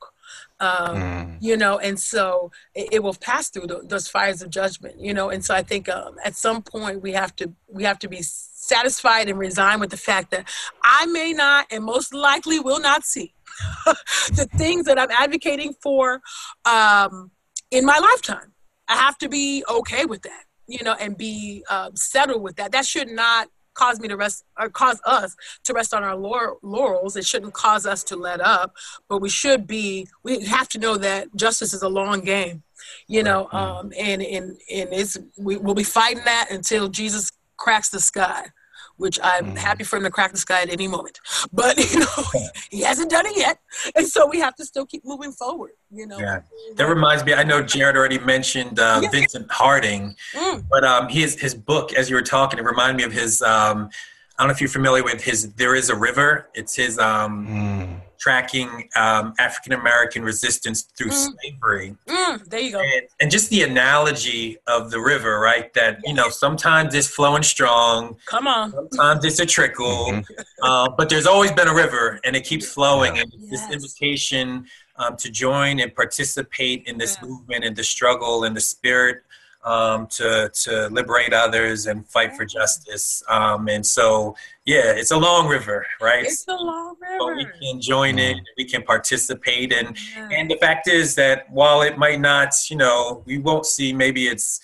S3: um,
S1: Mm.
S3: you know, and so it, it will pass through the, those fires of judgment, you know. And so I think um, at some point we have to we have to be satisfied and resigned with the fact that I may not and most likely will not see the things that I'm advocating for um, in my lifetime. I have to be okay with that, you know, and be um, settled with that. That should not cause me to rest or cause us to rest on our laurels. It shouldn't cause us to let up, but we should be. We have to know that justice is a long game, you know, um, and and and it's we will be fighting that until Jesus cracks the sky. Which I'm
S1: Mhm.
S3: happy for him to crack the sky at any moment, but you know he hasn't done it yet, and so we have to still keep moving forward. You know.
S2: Yeah. That reminds me. I know Jarrod already mentioned uh,
S3: Yeah.
S2: Vincent Harding,
S3: Mm.
S2: but um, his his book, as you were talking, it reminded me of his. Um, I don't know if you're familiar with his. There is a river. It's his um,
S1: Mm.
S2: Tracking um, African American resistance through
S3: Mm.
S2: slavery.
S3: Mm, there you go.
S2: and, and just the analogy of the river, right? That you know, sometimes it's flowing strong,
S3: Come on.
S2: sometimes it's a trickle,
S1: Mhm.
S2: uh, but there's always been a river, and it keeps flowing.
S1: Yeah.
S2: And it's this invitation um, to join and participate in this
S3: Yeah.
S2: movement and the struggle and the spirit um, to to liberate others and fight for justice. Um, and so, yeah, it's a long river, right?
S3: It's a long
S2: but we can join it. we can participate, and
S3: Yeah.
S2: and the fact is that while it might not, you know, we won't see maybe its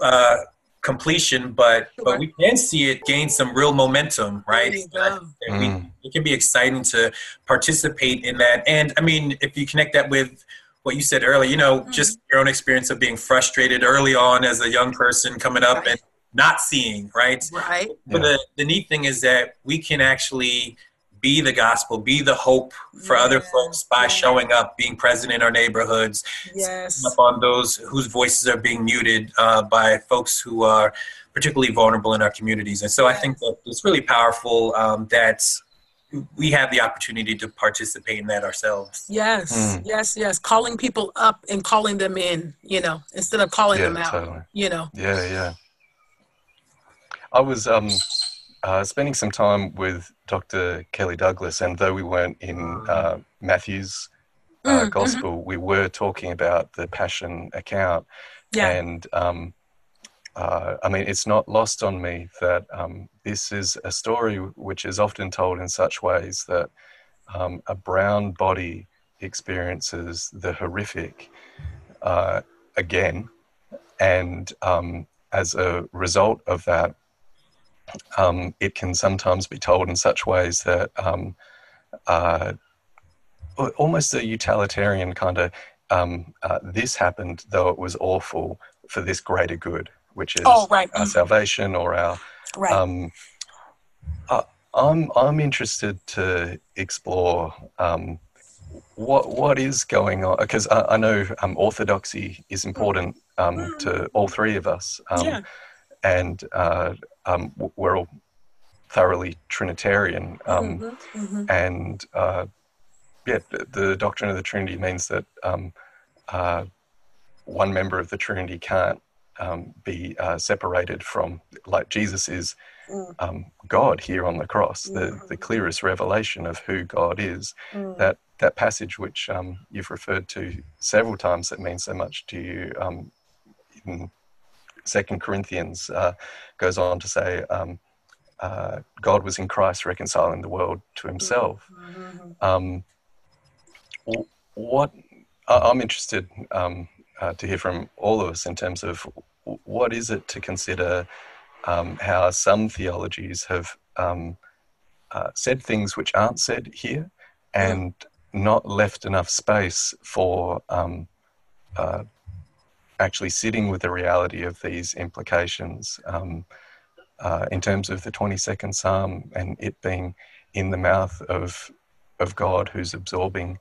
S2: uh, completion, but
S3: Sure.
S2: but we can see it gain some real momentum, right?
S3: There you
S2: So I
S3: go.
S2: think that we,
S1: Mm.
S2: it can be exciting to participate in that. And I mean, if you connect that with what you said earlier, you know,
S3: Mhm.
S2: just your own experience of being frustrated early on as a young person coming up
S3: Right.
S2: and not seeing, right?
S3: Right.
S2: But the, the neat thing is that we can actually be the gospel, be the hope for other folks by
S3: yeah.
S2: showing up, being present in our neighborhoods,
S3: Yes.
S2: up on those whose voices are being muted uh, by folks who are particularly vulnerable in our communities. And so I think that it's really powerful um, that we have the opportunity to participate in that ourselves.
S3: Yes.
S1: Mm.
S3: Yes. Yes. Calling people up and calling them in. You know, instead of calling
S1: Yeah,
S3: them out.
S1: totally.
S3: You know.
S1: Yeah, yeah. I was um, uh, spending some time with Dr. Kelly Douglas, and though we weren't in uh, Matthew's uh,
S3: Mm, mhm.
S1: gospel, we were talking about the Passion account.
S3: Yeah.
S1: And um, uh, I mean, it's not lost on me that um, this is a story which is often told in such ways that um, a brown body experiences the horrific uh, again, and um, as a result of that, um, it can sometimes be told in such ways that um, uh, almost a utilitarian kind of um, uh, this happened though it was awful for this greater good, which is
S3: oh, right.
S1: our salvation or our.
S3: Right.
S1: Um, I, I'm I'm interested to explore um, what what is going on because I, I, know um, orthodoxy is important um, to all three of us, um,
S3: yeah.
S1: and uh, um, we're all thoroughly Trinitarian, um,
S3: Mm-hmm, mm-hmm.
S1: and uh, yeah, the, the doctrine of the Trinity means that um, uh, one member of the Trinity can't um, be uh, separated from, like Jesus is
S3: Mm.
S1: um, God here on the cross, the,
S3: Mhm.
S1: the clearest revelation of who God is.
S3: Mm.
S1: That that passage which um, you've referred to several times that means so much to you um, in Second Corinthians uh, goes on to say. Um, uh, God was in Christ reconciling the world to Himself.
S3: Mhm.
S1: Um, what I'm interested um, uh, to hear from all of us in terms of what is it to consider um, how some theologies have um, uh, said things which aren't said here and not left enough space for um, uh, actually sitting with the reality of these implications um, uh, in terms of the 22nd Psalm and it being in the mouth of of God who's absorbing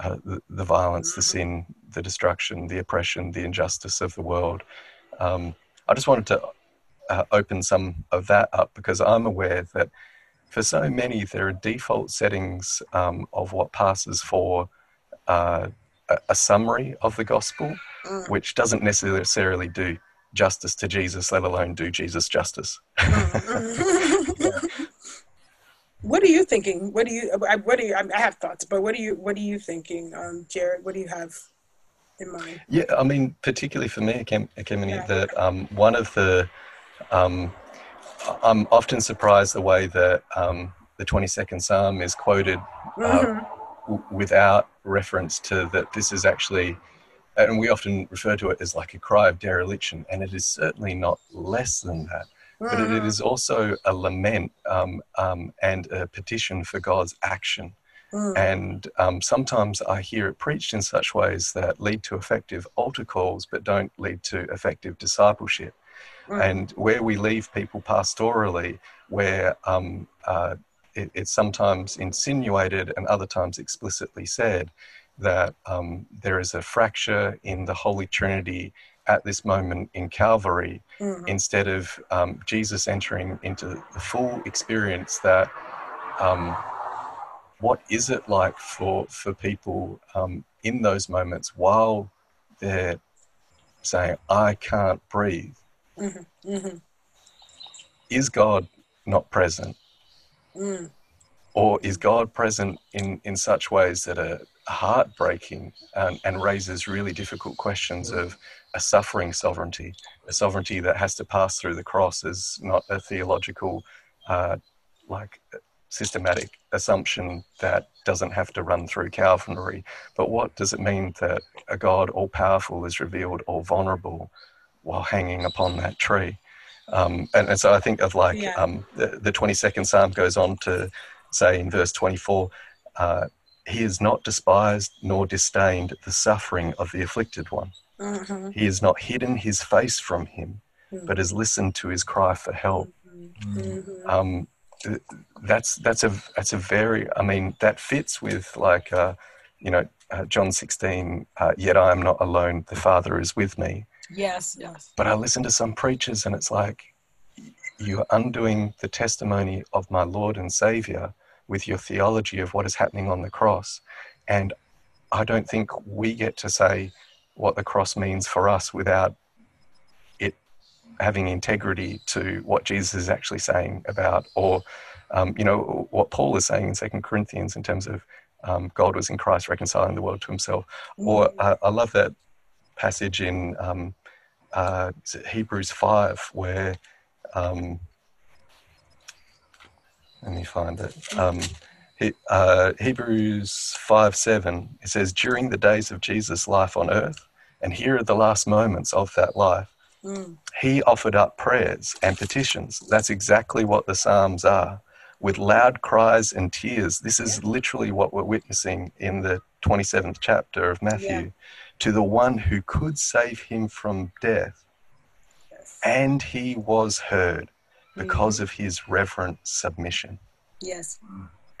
S1: uh, the, the violence, the sin, the destruction, the oppression, the injustice of the world. Um, I just wanted to uh, open some of that up because I'm aware that for so many there are default settings um, of what passes for uh, a, a summary of the gospel,
S3: Mm.
S1: which doesn't necessarily do justice to Jesus, let alone do Jesus justice.
S3: What are you thinking? What do you? What do you? I have thoughts, but what are you? What are you thinking, um, Jarrod? What do you have in mind?
S1: Yeah, I mean, particularly for me, Akem- Ekemini,
S3: Yeah.
S1: that um, one of the, um, I'm often surprised the way that um, the 22nd Psalm is quoted
S3: Mhm.
S1: w- without reference to that this is actually, and we often refer to it as like a cry of dereliction, and it is certainly not less than that. But it, it
S3: Mhm.
S1: also a lament um, um, and a petition for God's action.
S3: Mhm.
S1: And um, sometimes I hear it preached in such ways that lead to effective altar calls, but don't lead to effective discipleship.
S3: Mhm.
S1: And where we leave people pastorally, where um, uh, it, it's sometimes insinuated and other times explicitly said that um, there is a fracture in the Holy Trinity at this moment in Calvary,
S3: Mhm.
S1: instead of um, Jesus entering into the full experience that um, what is it like for for people um, in those moments while they're saying I can't breathe
S3: Mhm. Mhm.
S1: is God not present
S3: Mhm.
S1: or is God present in in such ways that are heartbreaking and, and raises really difficult questions of a suffering sovereignty a sovereignty that has to pass through the cross is not a theological uh, like systematic assumption that doesn't have to run through Calvary. But what does it mean that a God all powerful is revealed all vulnerable while hanging upon that tree? Um, and, and so I think of like
S3: Yeah.
S1: um, the, the 22nd Psalm goes on to say in verse 24, uh, He has not despised nor disdained the suffering of the afflicted one.
S3: Mhm.
S1: He has not hidden his face from him, but has listened to his cry for help
S3: Mhm.
S1: um, that's that's a that's a very I mean that fits with like uh, you know uh, John sixteen. Uh, Yet I am not alone; the Father is with me.
S3: Yes. Yes.
S1: But I listen to some preachers, and it's like you're undoing the testimony of my Lord and Savior with your theology of what is happening on the cross, and I don't think we get to say what the cross means for us without it having integrity to what Jesus is actually saying about, or um, you know what Paul is saying in Second Corinthians in terms of um, God was in Christ reconciling the world to Himself. Or uh, I love that passage in um, uh, Hebrews five where um, let me find it. Um, uh, Hebrews 5 7, it says, During the days of Jesus' life on earth, and here are the last moments of that life, mm. he offered up prayers and petitions. That's exactly what the Psalms are. With loud cries and tears. This is literally what we're witnessing in the 27th chapter of Matthew yeah. to the one who could save him from death. Yes. And he was heard because mm-hmm. of his reverent submission.
S3: Yes.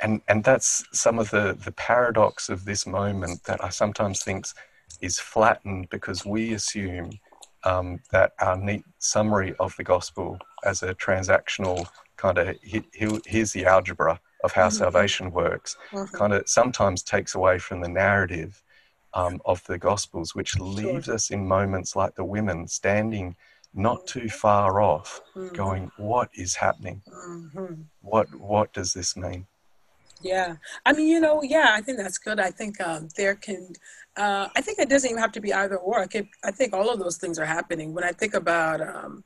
S1: And and that's some of the the paradox of this moment that I sometimes think is flattened because we assume um, that our neat summary of the gospel as a transactional kind of here's the algebra of how mm-hmm. salvation works mm-hmm. kind of sometimes takes away from the narrative um, of the gospels which leaves us in moments like the women standing not too far off, mm-hmm. going, "What is happening? Mm-hmm. What what does this mean?"
S3: Yeah, I mean, you know, yeah, I think that's good. I think um, there can, uh, I think it doesn't even have to be either or. I, could, I think all of those things are happening. When I think about, um,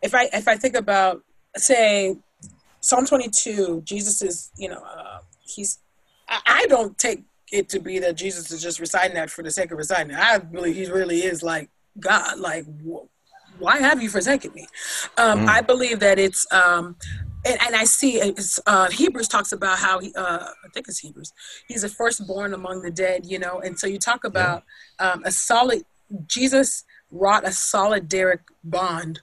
S3: if I if I think about, say, Psalm twenty two, Jesus is, you know, uh, he's. I, I don't take it to be that Jesus is just reciting that for the sake of reciting it. I believe he really is like God. Like, why have you forsaken me? Um, mm. I believe that it's, um, and, and, I see it's, uh, Hebrews talks about how he, uh, I think it's Hebrews, he's the firstborn among the dead, you know, and so you talk about yeah. um, a solid, Jesus wrought a solidaric bond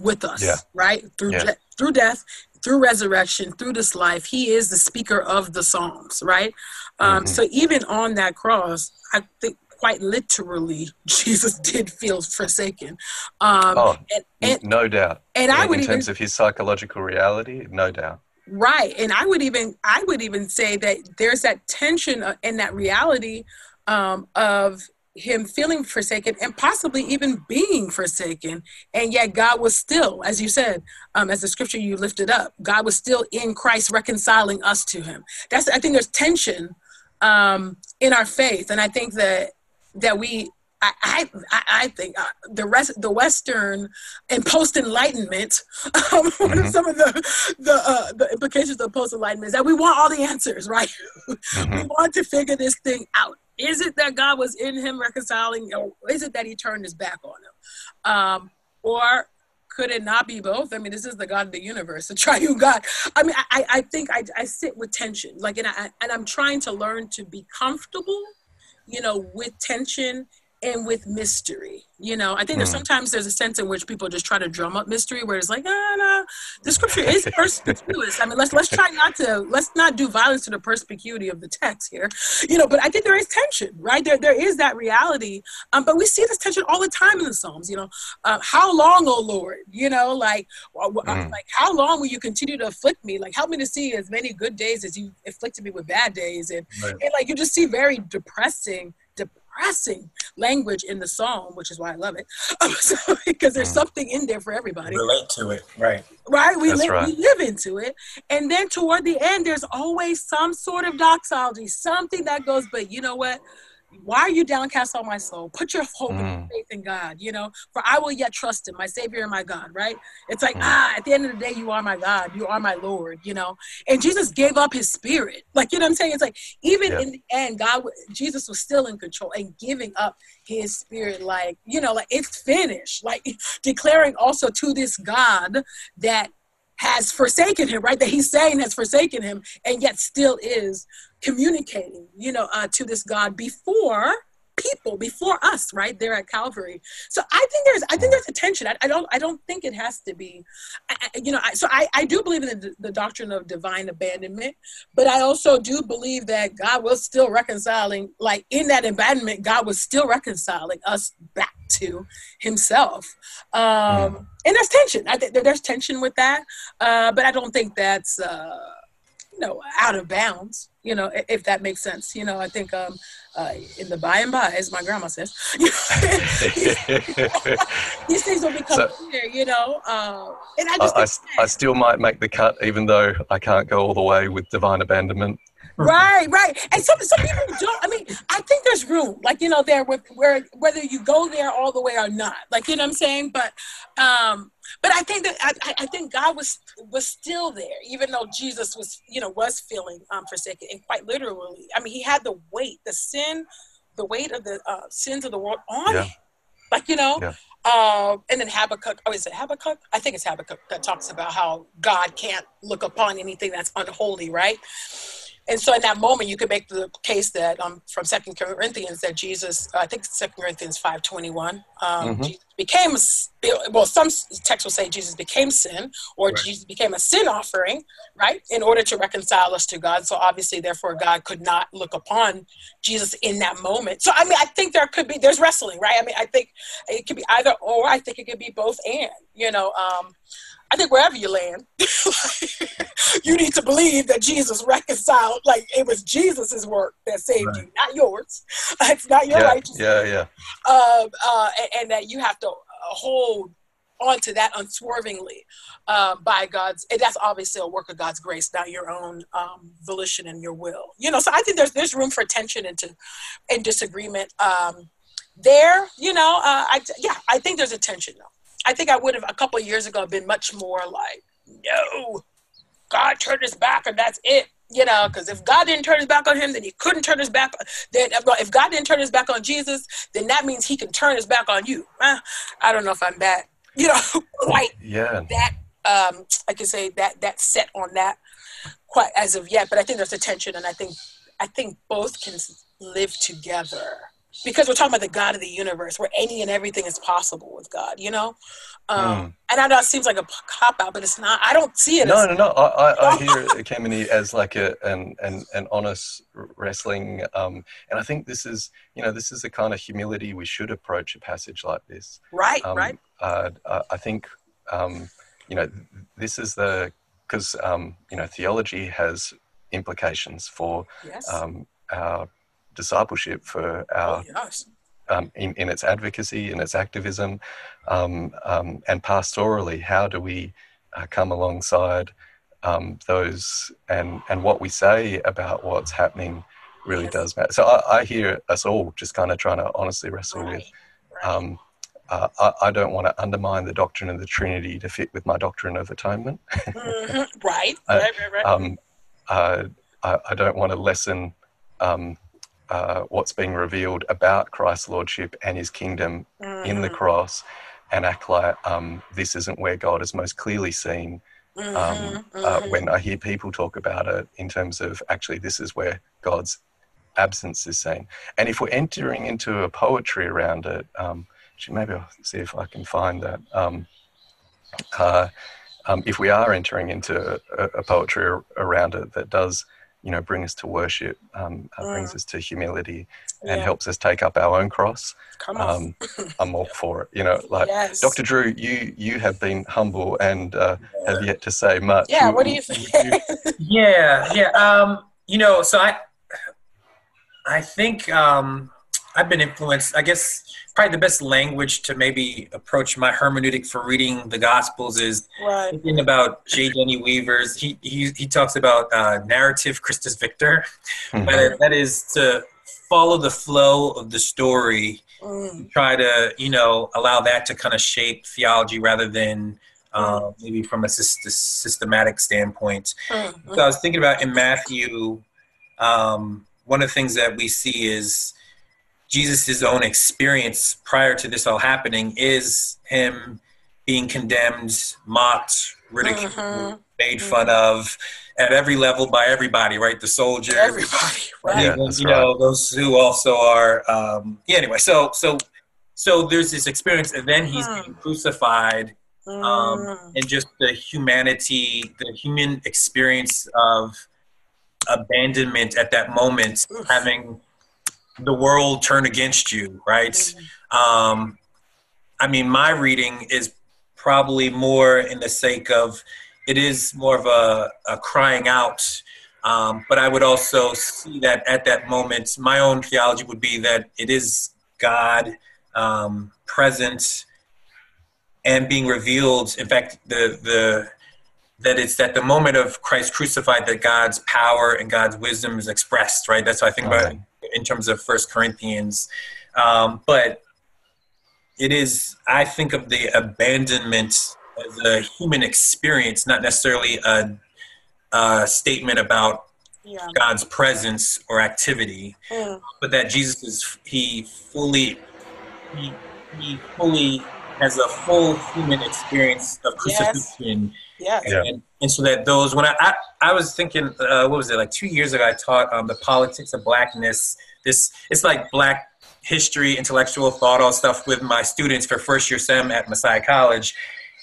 S3: with us,
S1: yeah.
S3: right? Through, yeah. de- through death, through resurrection, through this life, he is the speaker of the Psalms, right? Um, mm-hmm. So even on that cross, I think quite literally, Jesus did feel forsaken.
S1: Um, oh, and, and, no doubt. And I would in terms even, of his psychological reality, no doubt.
S3: Right, and I would even I would even say that there's that tension uh, in that reality um, of him feeling forsaken and possibly even being forsaken and yet god was still as you said um, as the scripture you lifted up god was still in christ reconciling us to him that's i think there's tension um, in our faith and i think that that we I, I, I think uh, the rest, the Western and post Enlightenment, um, mm-hmm. some of the the, uh, the implications of post Enlightenment is that we want all the answers, right? Mm-hmm. we want to figure this thing out. Is it that God was in him reconciling, or is it that he turned his back on him? Um, or could it not be both? I mean, this is the God of the universe, the triune God. I mean, I, I think I, I sit with tension, like, and I and I'm trying to learn to be comfortable you know, with tension and with mystery. You know, I think mm. sometimes there's a sense in which people just try to drum up mystery, where it's like, ah, no, the scripture is perspicuous. I mean, let's let's try not to let's not do violence to the perspicuity of the text here. You know, but I think there is tension, right? There there is that reality. Um, but we see this tension all the time in the Psalms. You know, uh, how long, oh Lord? You know, like mm. like how long will you continue to afflict me? Like help me to see as many good days as you afflicted me with bad days, and, right. and like you just see very depressing depressing language in the psalm, which is why I love it, so, because there's mm. something in there for everybody.
S2: Relate to it, right?
S3: Right. We, li- right. we live into it, and then toward the end, there's always some sort of doxology, something that goes. But you know what? Why are you downcast on my soul? Put your hope mm. and faith in God, you know, for I will yet trust him, my savior and my God, right? It's like, mm. ah, at the end of the day, you are my God, you are my Lord, you know. And Jesus gave up his spirit. Like, you know what I'm saying? It's like, even yeah. in the end, God, Jesus was still in control and giving up his spirit, like, you know, like it's finished, like declaring also to this God that has forsaken him, right? That he's saying has forsaken him and yet still is communicating, you know, uh, to this God before people before us right there at calvary. So i think there's i think there's a tension i, I don't i don't think it has to be I, you know I, so I, I do believe in the, the doctrine of divine abandonment but i also do believe that god was still reconciling like in that abandonment god was still reconciling us back to himself. Um mm. and there's tension. I think there's tension with that uh but i don't think that's uh you know out of bounds you know if that makes sense you know i think um uh, in the by and by as my grandma says these things will become so, clear you know uh, and i just
S1: I, I, I, still might make the cut even though i can't go all the way with divine abandonment
S3: right, right. And some some people don't. I mean, I think there's room, like you know, there with where whether you go there all the way or not, like you know what I'm saying. But um, but I think that I, I think God was was still there, even though Jesus was you know was feeling um forsaken and quite literally. I mean, he had the weight, the sin, the weight of the uh, sins of the world on
S1: Yeah.
S3: him. Like you know,
S1: Yeah.
S3: uh, and then Habakkuk. Oh, is it Habakkuk? I think it's Habakkuk that talks about how God can't look upon anything that's unholy, right? And so, in that moment, you could make the case that um, from Second Corinthians that Jesus, I think Second Corinthians five twenty one, um,
S1: Mhm.
S3: Jesus became well. Some texts will say Jesus became sin, or
S2: Right.
S3: Jesus became a sin offering, right, in order to reconcile us to God. So obviously, therefore, God could not look upon Jesus in that moment. So I mean, I think there could be there's wrestling, right? I mean, I think it could be either or. I think it could be both and. You know, um, I think wherever you land, you need to believe that Jesus reconciled. Like it was Jesus's work that saved
S2: Right.
S3: you, not yours. It's not your
S1: yeah,
S3: righteousness
S1: yeah, yeah.
S3: um, uh, and, and that you have to uh, hold onto that unswervingly uh, by God's. And that's obviously a work of God's grace, not your own um, volition and your will. You know, so I think there's there's room for tension and to and disagreement um, there. You know, uh, I yeah, I think there's a tension though. I think I would have a couple of years ago been much more like, no, God turned his back and that's it. You know, because if God didn't turn his back on him, then he couldn't turn his back. Then if God didn't turn his back on Jesus, then that means he can turn his back on you. Eh, I don't know if I'm that, you know, quite
S1: Yeah,
S3: that. Um, I can say that that set on that quite as of yet, but I think there's a tension, and I think I think both can live together because we're talking about the God of the universe, where any and everything is possible with God. You know, um, and I know it seems like a cop out, but it's not. I don't see it.
S1: No,
S3: as,
S1: no, no. I, I, I hear Kemeny as like a an an, an honest wrestling, um, and I think this is you know this is the kind of humility we should approach a passage like this.
S3: right,
S1: Um,
S3: right.
S1: Uh, I I think um, you know this is the because um, you know theology has implications for
S3: Yes.
S1: um, our discipleship, for our
S3: oh, yes.
S1: um, in, in its advocacy, in its activism, um, um, and pastorally, how do we uh, come alongside um, those and, and what we say about what's happening really
S3: Yes.
S1: does matter. So I, I hear us all just kind of trying to honestly wrestle with.
S3: Right. right.
S1: Um, uh, I, I don't want to undermine the doctrine of the Trinity to fit with my doctrine of atonement.
S3: Mhm. Right, right, right, right.
S1: um, uh, I, I don't want to lessen um, uh, what's being revealed about Christ's lordship and his kingdom in the
S3: Mhm,
S1: cross and act like um, this isn't where God is most clearly seen. Um,
S3: mhm,
S1: uh,
S3: mhm.
S1: when I hear people talk about it in terms of actually this is where God's absence is seen. And if we're entering into a poetry around it, um, actually maybe I'll see if I can find that. Um, uh, um, if we are entering into a, a poetry around it that does, you know, bring us to worship, um, uh, brings us to humility, and
S3: Yeah,
S1: helps us take up our own cross,
S3: come on.
S1: um, I'm all for it. You know, like
S3: yes.
S1: Dr. Drew, you you have been humble and uh, have yet to say much.
S3: Yeah, what do you think?
S2: Yeah, yeah. Um, you know, so I, I think um, I've been influenced. I guess probably the best language to maybe approach my hermeneutic for reading the Gospels is
S3: right.
S2: thinking about J. Denny Weaver's. He he he talks about uh, narrative Christus Victor.
S1: Mhm.
S2: That- that is to follow the flow of the story
S3: Mm,
S2: try to you know allow that to kind of shape theology rather than uh, maybe from a syst- systematic standpoint.
S3: mm,
S2: So I was thinking about in Matthew, um, one of the things that we see is Jesus' own experience prior to this all happening is him being condemned, mocked, ridiculed,
S3: Mhm.
S2: made fun of at every level by everybody, right? The soldier,
S3: Everybody, right?
S1: Yeah,
S2: even,
S1: that's
S2: you know those who also are um yeah anyway so so so there's this experience and then he's
S3: Hmm.
S2: being crucified um
S3: Mm,
S2: and just the humanity the human experience of abandonment at that moment
S3: Oof.
S2: having the world turn against you right
S3: mm,
S2: um i mean my reading is probably more in the sake of it is more of a, a crying out um, but i would also see that at that moment my own theology would be that it is god um, present and being revealed in fact the the that it's at the moment of Christ crucified that God's power and God's wisdom is expressed, right? That's what I think okay. about in terms of First Corinthians. Um, but it is, I think of the abandonment as a human experience, not necessarily a, a statement about yeah. God's presence or activity, mm. but that Jesus is, he fully, he, he fully has a full human experience of crucifixion.
S3: Yes. Yeah.
S2: And, and, so that those, when I, I, I was thinking, uh, what was it, like two years ago, I taught um, the politics of blackness. This, it's like black history, intellectual thought, all stuff with my students for first year SEM at Messiah College.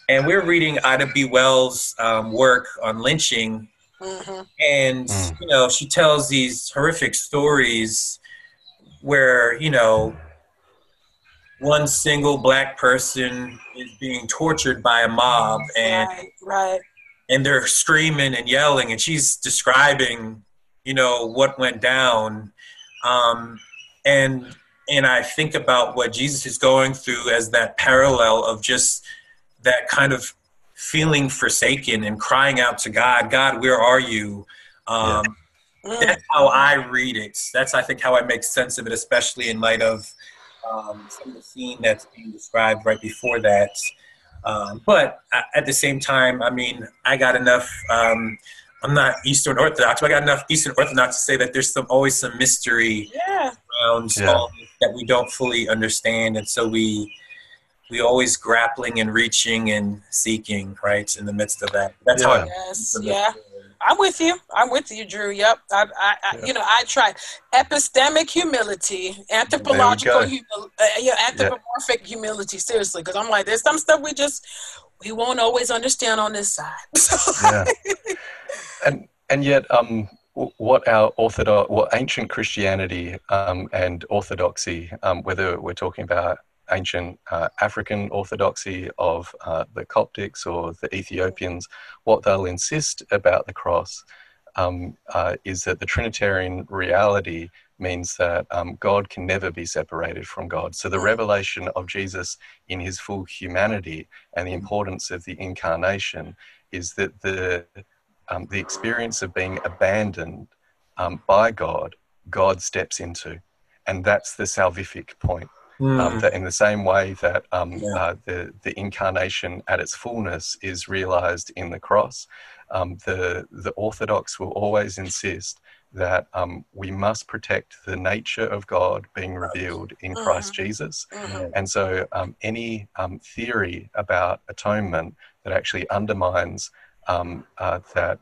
S2: And we are reading Ida B. Wells' um, work on lynching. Mm-hmm. And, mm. you know, she tells these horrific stories where, you know, one single black person is being tortured by a mob and
S3: right, right.
S2: and they're screaming and yelling and she's describing you know what went down um, and and i think about what jesus is going through as that parallel of just that kind of feeling forsaken and crying out to god god where are you um, yeah. that's how i read it that's i think how i make sense of it especially in light of um, some of the scene that's being described right before that. Um, but at the same time, I mean, I got enough. Um, I'm not Eastern Orthodox, but I got enough Eastern Orthodox to say that there's some always some mystery
S3: yeah.
S2: around yeah. that we don't fully understand, and so we we always grappling and reaching and seeking, right, in the midst of that. That's
S3: yeah.
S2: how.
S3: Yes. Yeah. I'm with you. I'm with you, Drew. Yep. I, I, I yeah. you know, I try epistemic humility, anthropological, humility, uh, yeah, anthropomorphic yeah. humility. Seriously, because I'm like, there's some stuff we just we won't always understand on this side.
S1: yeah. And and yet, um, what our orthodox, what ancient Christianity um, and orthodoxy, um, whether we're talking about ancient uh, African orthodoxy of uh, the Coptics or the Ethiopians, what they'll insist about the cross um, uh, is that the Trinitarian reality means that um, God can never be separated from God. So the revelation of Jesus in his full humanity and the importance of the incarnation is that the um, the experience of being abandoned um, by God, God steps into, and that's the salvific point. Mm. Um, that in the same way that um, yeah. uh, the the incarnation at its fullness is realized in the cross, um, the the Orthodox will always insist that um, we must protect the nature of God being revealed in mm-hmm. Christ Jesus, mm-hmm. and so um, any um, theory about atonement that actually undermines uh, that.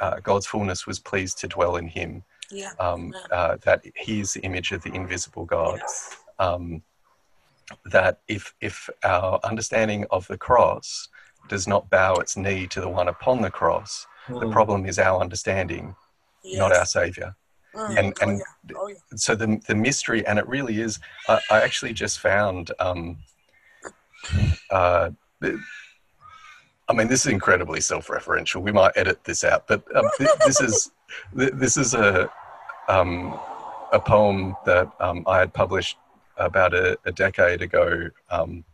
S1: Uh, God's fullness was pleased to dwell in him.
S3: Yeah.
S1: Um, uh, that he is the image of the invisible God. Yes um, that if if our understanding of the cross does not bow its knee to the one upon the cross, mm. the hmm. problem is our understanding, yes. not our Savior. Mm. And and oh, yeah. Oh, yeah. so the the mystery, and it really is. I, I actually just found. Um, uh, I mean, this is incredibly self-referential. We might edit this out, but um, th- this is th- this is a um, a poem that um, I had published about a, a decade ago um,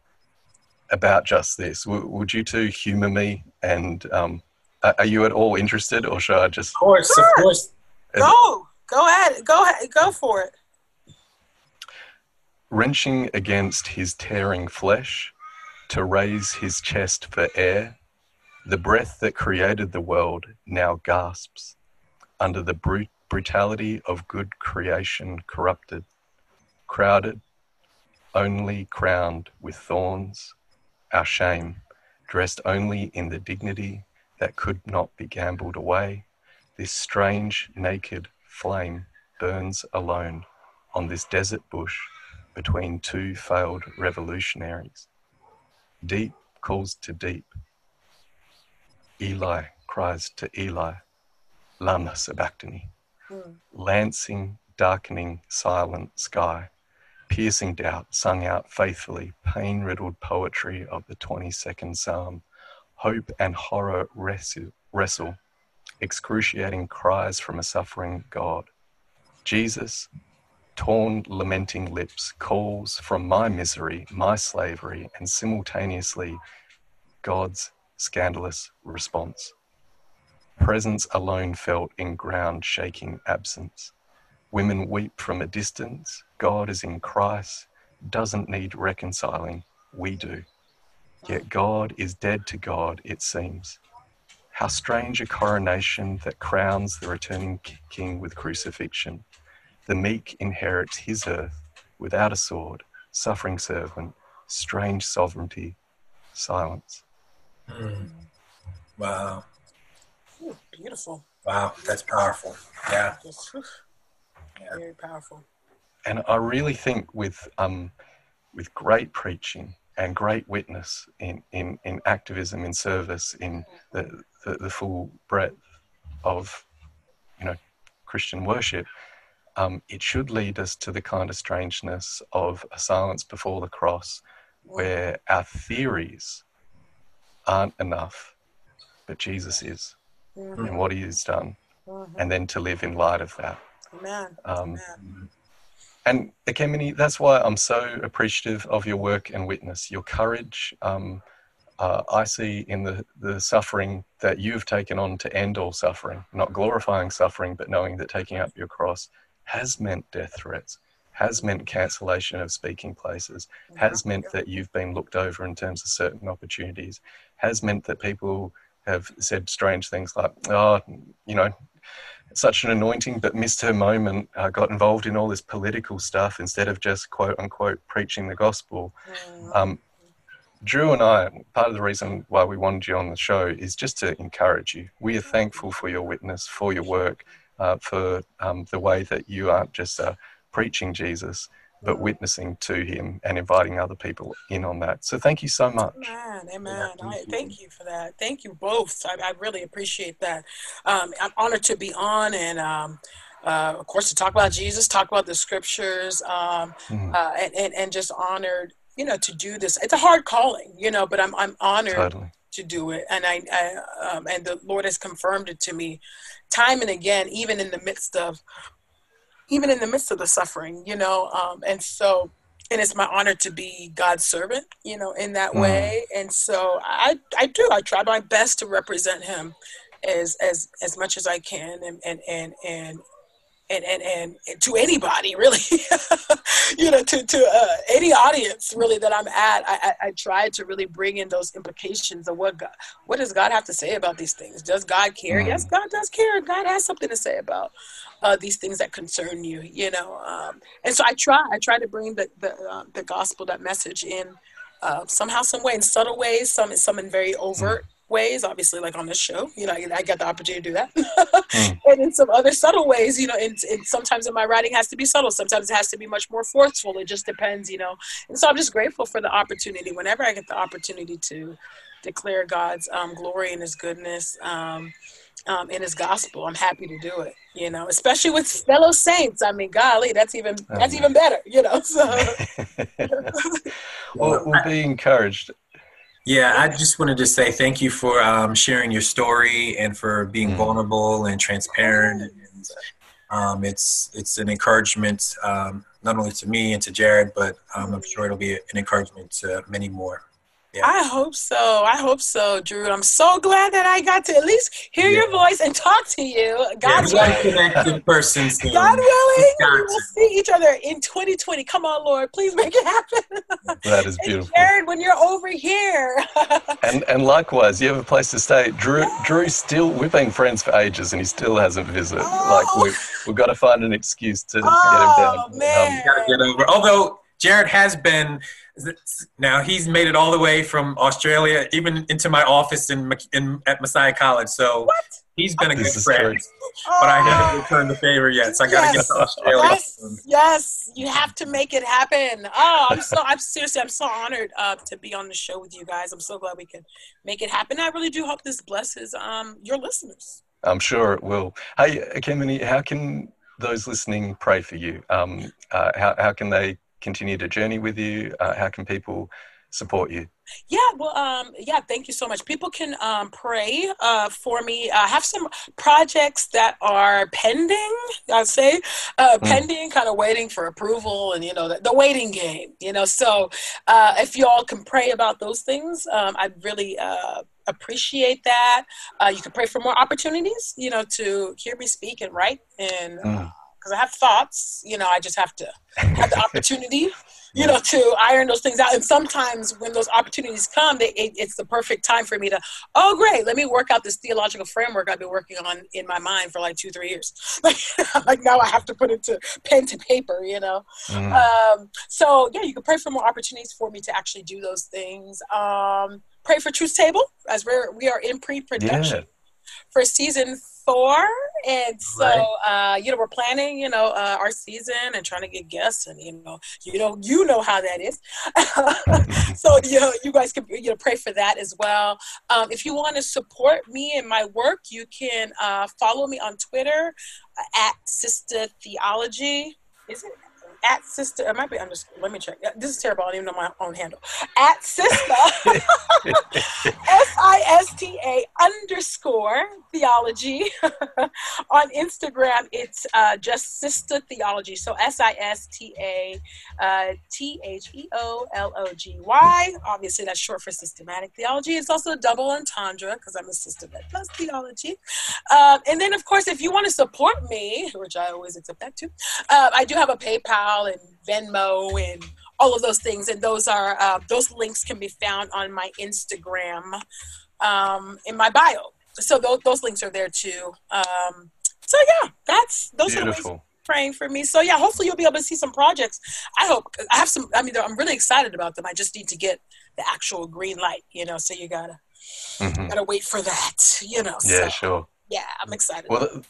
S1: about just this. W- would you two humor me? And um, are you at all interested, or should I just?
S2: Of course, sure. of course.
S3: Go, go ahead, go ahead, go for it.
S1: Wrenching against his tearing flesh to raise his chest for air, the breath that created the world now gasps under the brute brutality of good creation corrupted, crowded, only crowned with thorns, our shame, dressed only in the dignity that could not be gambled away, this strange naked flame burns alone on this desert bush between two failed revolutionaries. Deep calls to deep. Eli cries to Eli, Lama Sabachthani. Mm. Lancing, darkening, silent sky piercing doubt sung out faithfully, pain riddled poetry of the 22nd Psalm. Hope and horror wrestle, wrestle, excruciating cries from a suffering God. Jesus, torn, lamenting lips, calls from my misery, my slavery, and simultaneously God's scandalous response. Presence alone felt in ground shaking absence. Women weep from a distance. God is in Christ, doesn't need reconciling. We do. Yet God is dead to God, it seems. How strange a coronation that crowns the returning king with crucifixion. The meek inherits his earth without a sword, suffering servant, strange sovereignty, silence.
S2: Mm. Wow.
S3: Ooh, beautiful.
S2: Wow, that's powerful. Yeah.
S3: Very powerful.
S1: And I really think with um, with great preaching and great witness in, in, in activism, in service, in the, the, the full breadth of you know Christian worship, um, it should lead us to the kind of strangeness of a silence before the cross, where our theories aren't enough, but Jesus is, mm-hmm. and what He has done, mm-hmm. and then to live in light of that.
S3: Amen. Um, Amen.
S1: And Ekemini, that's why I'm so appreciative of your work and witness, your courage. Um, uh, I see in the, the suffering that you've taken on to end all suffering, not glorifying suffering, but knowing that taking up your cross has meant death threats, has meant cancellation of speaking places, has meant that you've been looked over in terms of certain opportunities, has meant that people have said strange things like, oh, you know, such an anointing, but missed her moment, uh, got involved in all this political stuff instead of just quote unquote preaching the gospel. Mm. Um, Drew and I, part of the reason why we wanted you on the show is just to encourage you. We are thankful for your witness, for your work, uh, for um, the way that you aren't just uh, preaching Jesus, but witnessing to him and inviting other people in on that. So thank you so much.
S3: Amen. Amen. Yeah, thank, thank, you. for that. Thank you both. I, I really appreciate that. Um, I'm honored to be on and, um, uh, of course, to talk about Jesus, talk about the scriptures, um, mm. uh, and, and, and, just honored, you know, to do this. It's a hard calling, you know, but I'm, I'm honored totally. to do it. And I, I um, and the Lord has confirmed it to me time and again, even in the midst of even in the midst of the suffering, you know. Um, and so, and it's my honor to be God's servant, you know, in that mm. way. And so, I I do. I try my best to represent Him as as as much as I can, and and and and and and, and to anybody really you know to, to uh, any audience really that i'm at I, I, I try to really bring in those implications of what god what does god have to say about these things does god care mm. yes god does care god has something to say about uh, these things that concern you you know um, and so i try i try to bring the the, uh, the gospel that message in uh, somehow some way in subtle ways some some in very overt mm ways, obviously, like on this show, you know, I, I got the opportunity to do that. mm. And in some other subtle ways, you know, and, and sometimes in my writing has to be subtle, sometimes it has to be much more forceful. It just depends, you know. And so I'm just grateful for the opportunity whenever I get the opportunity to declare God's um, glory and His goodness. Um, um, in his gospel. I'm happy to do it, you know, especially with fellow saints. I mean, golly, that's even that's even better, you know. So
S1: well, we'll be encouraged
S2: yeah, I just wanted to say thank you for um, sharing your story and for being mm. vulnerable and transparent. And, um, it's it's an encouragement um, not only to me and to Jarrod, but um, I'm sure it'll be an encouragement to many more.
S3: Yeah. I hope so. I hope so, Drew. I'm so glad that I got to at least hear yeah. your voice and talk to you. God
S2: yeah, willing. in person.
S3: God willing. We will see each other in 2020. Come on, Lord. Please make it happen.
S1: That is beautiful.
S3: Jarrod, when you're over here.
S1: and and likewise, you have a place to stay. Drew Drew still we've been friends for ages and he still hasn't visited. Oh. Like we we've got to find an excuse to
S3: oh,
S1: get him
S3: down. Man.
S2: Um, gotta get over. Although Jarrod has been now he's made it all the way from Australia, even into my office in, in at Messiah College. So
S3: what?
S2: he's been a good friend, but I haven't returned the favor yet. So I got to yes. get to Australia.
S3: Yes, yes, you have to make it happen. Oh, I'm so I'm seriously I'm so honored uh, to be on the show with you guys. I'm so glad we can make it happen. I really do hope this blesses um, your listeners.
S1: I'm sure it will. Hey, Ekemini, how can those listening pray for you? Um, uh, how, how can they continue to journey with you? Uh, how can people support you?
S3: Yeah, well, um, yeah, thank you so much. People can um, pray uh, for me. I have some projects that are pending, I'd say, uh, mm. pending, kind of waiting for approval and, you know, the, the waiting game, you know. So uh, if y'all can pray about those things, um, I'd really uh, appreciate that. Uh, you can pray for more opportunities, you know, to hear me speak and write and. Mm because I have thoughts. You know, I just have to have the opportunity, you know, to iron those things out. And sometimes when those opportunities come, they, it, it's the perfect time for me to, oh, great, let me work out this theological framework I've been working on in my mind for like two, three years. like now I have to put it to pen to paper, you know. Mm. Um, so yeah, you can pray for more opportunities for me to actually do those things. Um, pray for Truth Table as we're we are in pre-production. Yeah for season and so right. uh, you know we're planning, you know, uh, our season and trying to get guests, and you know, you know, you know how that is. so you know, you guys can you know pray for that as well. Um, if you want to support me and my work, you can uh, follow me on Twitter uh, at Sister Theology. Is it at sister. It might be underscore. Let me check. This is terrible. I don't even know my own handle. At sister. S I S T A underscore theology. On Instagram, it's uh, just sister theology. So S I S T A uh, T H E O L O G Y. Obviously, that's short for systematic theology. It's also a double entendre because I'm a sister that does theology. Uh, and then, of course, if you want to support me, which I always accept that too, uh, I do have a PayPal PayPal and Venmo and all of those things. And those are uh, those links can be found on my Instagram um, in my bio. So those, those links are there too. Um, so yeah, that's those Beautiful. are ways praying for me. So yeah, hopefully you'll be able to see some projects. I hope I have some. I mean, I'm really excited about them. I just need to get the actual green light. You know, so you gotta mm-hmm. gotta wait for that. You know.
S1: Yeah, so, sure.
S3: Yeah, I'm excited.
S1: Well,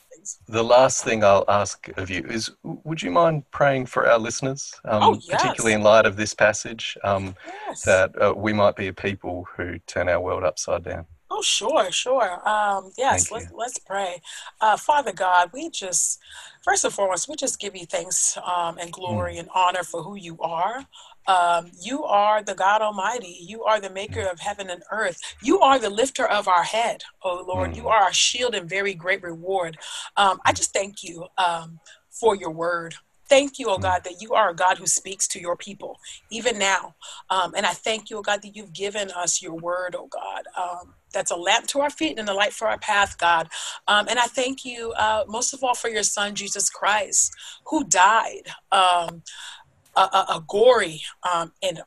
S1: the last thing I'll ask of you is would you mind praying for our listeners, um, oh, yes. particularly in light of this passage, um, yes. that uh, we might be a people who turn our world upside down?
S3: Oh, sure, sure. Um, yes, let's, let's pray. Uh, Father God, we just, first and foremost, we just give you thanks um, and glory mm. and honor for who you are. Um, you are the God Almighty. You are the maker of heaven and earth. You are the lifter of our head, oh Lord. You mm. are our shield and very great reward. Um, I just thank you um, for your word. Thank you, oh. God, that you are a God who speaks to your people, even now. Um, and I thank you, oh God, that you've given us your word, oh God um, that's a lamp to our feet and a light for our path, God. Um, and I thank you uh, most of all for your son, Jesus Christ, who died. Um, a, a, a gory um, and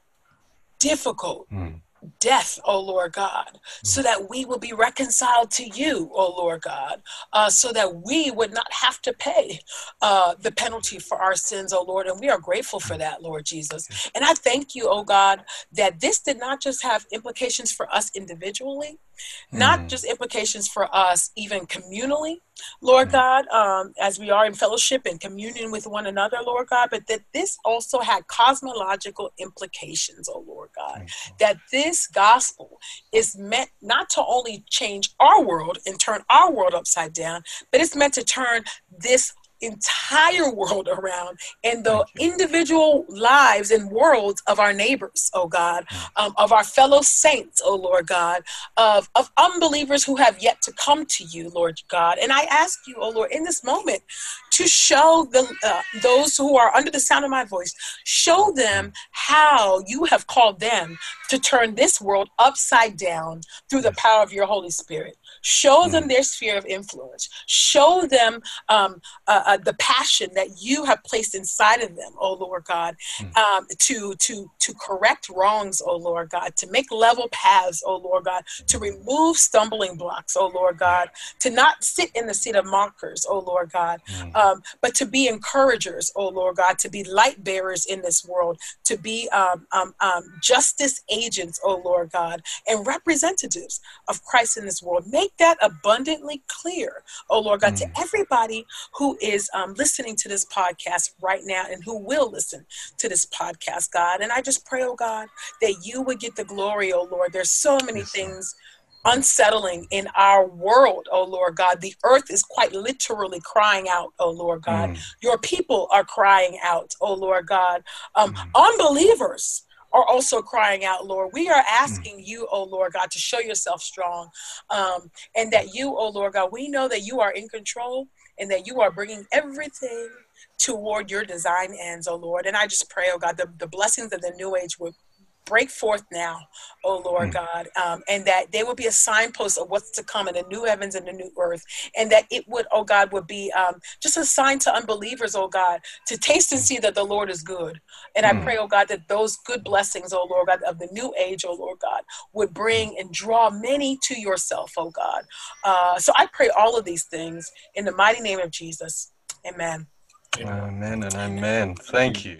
S3: difficult mm. death, O Lord God, mm. so that we will be reconciled to you, O Lord God, uh, so that we would not have to pay uh, the penalty for our sins, O Lord. And we are grateful for that, Lord Jesus. And I thank you, O God, that this did not just have implications for us individually, not mm. just implications for us even communally, Lord mm. God, um, as we are in fellowship and communion with one another, Lord God, but that this also had cosmological implications, oh Lord God. Mm. That this gospel is meant not to only change our world and turn our world upside down, but it's meant to turn this entire world around and the individual lives and worlds of our neighbors, oh God, mm. um, of our fellow saints, oh Lord God, of, of unbelievers who have yet to come to you, Lord God. And I ask you, oh Lord, in this moment to show the, uh, those who are under the sound of my voice, show them how you have called them to turn this world upside down through the power of your Holy Spirit. Show them mm. their sphere of influence. Show them um, uh, uh, the passion that you have placed inside of them, oh Lord God, mm. um, to to to correct wrongs, oh Lord God, to make level paths, oh Lord God, to remove stumbling blocks, oh Lord God, to not sit in the seat of mockers, oh Lord God, mm. um, but to be encouragers, oh Lord God, to be light bearers in this world, to be um, um, um, justice agents, oh Lord God, and representatives of Christ in this world. Make that abundantly clear, oh Lord God, mm. to everybody who is um, listening to this podcast right now and who will listen to this podcast, God. And I just pray, oh God, that you would get the glory, oh Lord. There's so many yes, things unsettling in our world, oh Lord God. The earth is quite literally crying out, oh Lord God. Mm. Your people are crying out, oh Lord God. Um, mm. Unbelievers are also crying out, Lord. We are asking you, oh Lord God, to show yourself strong. Um, and that you, oh Lord God, we know that you are in control and that you are bringing everything toward your design ends, oh Lord. And I just pray, oh God, the, the blessings of the new age would break forth now, oh Lord mm. God, um, and that they would be a signpost of what's to come in the new heavens and the new earth, and that it would, oh God, would be um, just a sign to unbelievers, oh God, to taste and see that the Lord is good. And mm. I pray, oh God, that those good blessings, oh Lord God, of the new age, oh Lord God, would bring and draw many to yourself, oh God. Uh, so I pray all of these things in the mighty name of Jesus. Amen.
S1: Amen and amen. Thank you.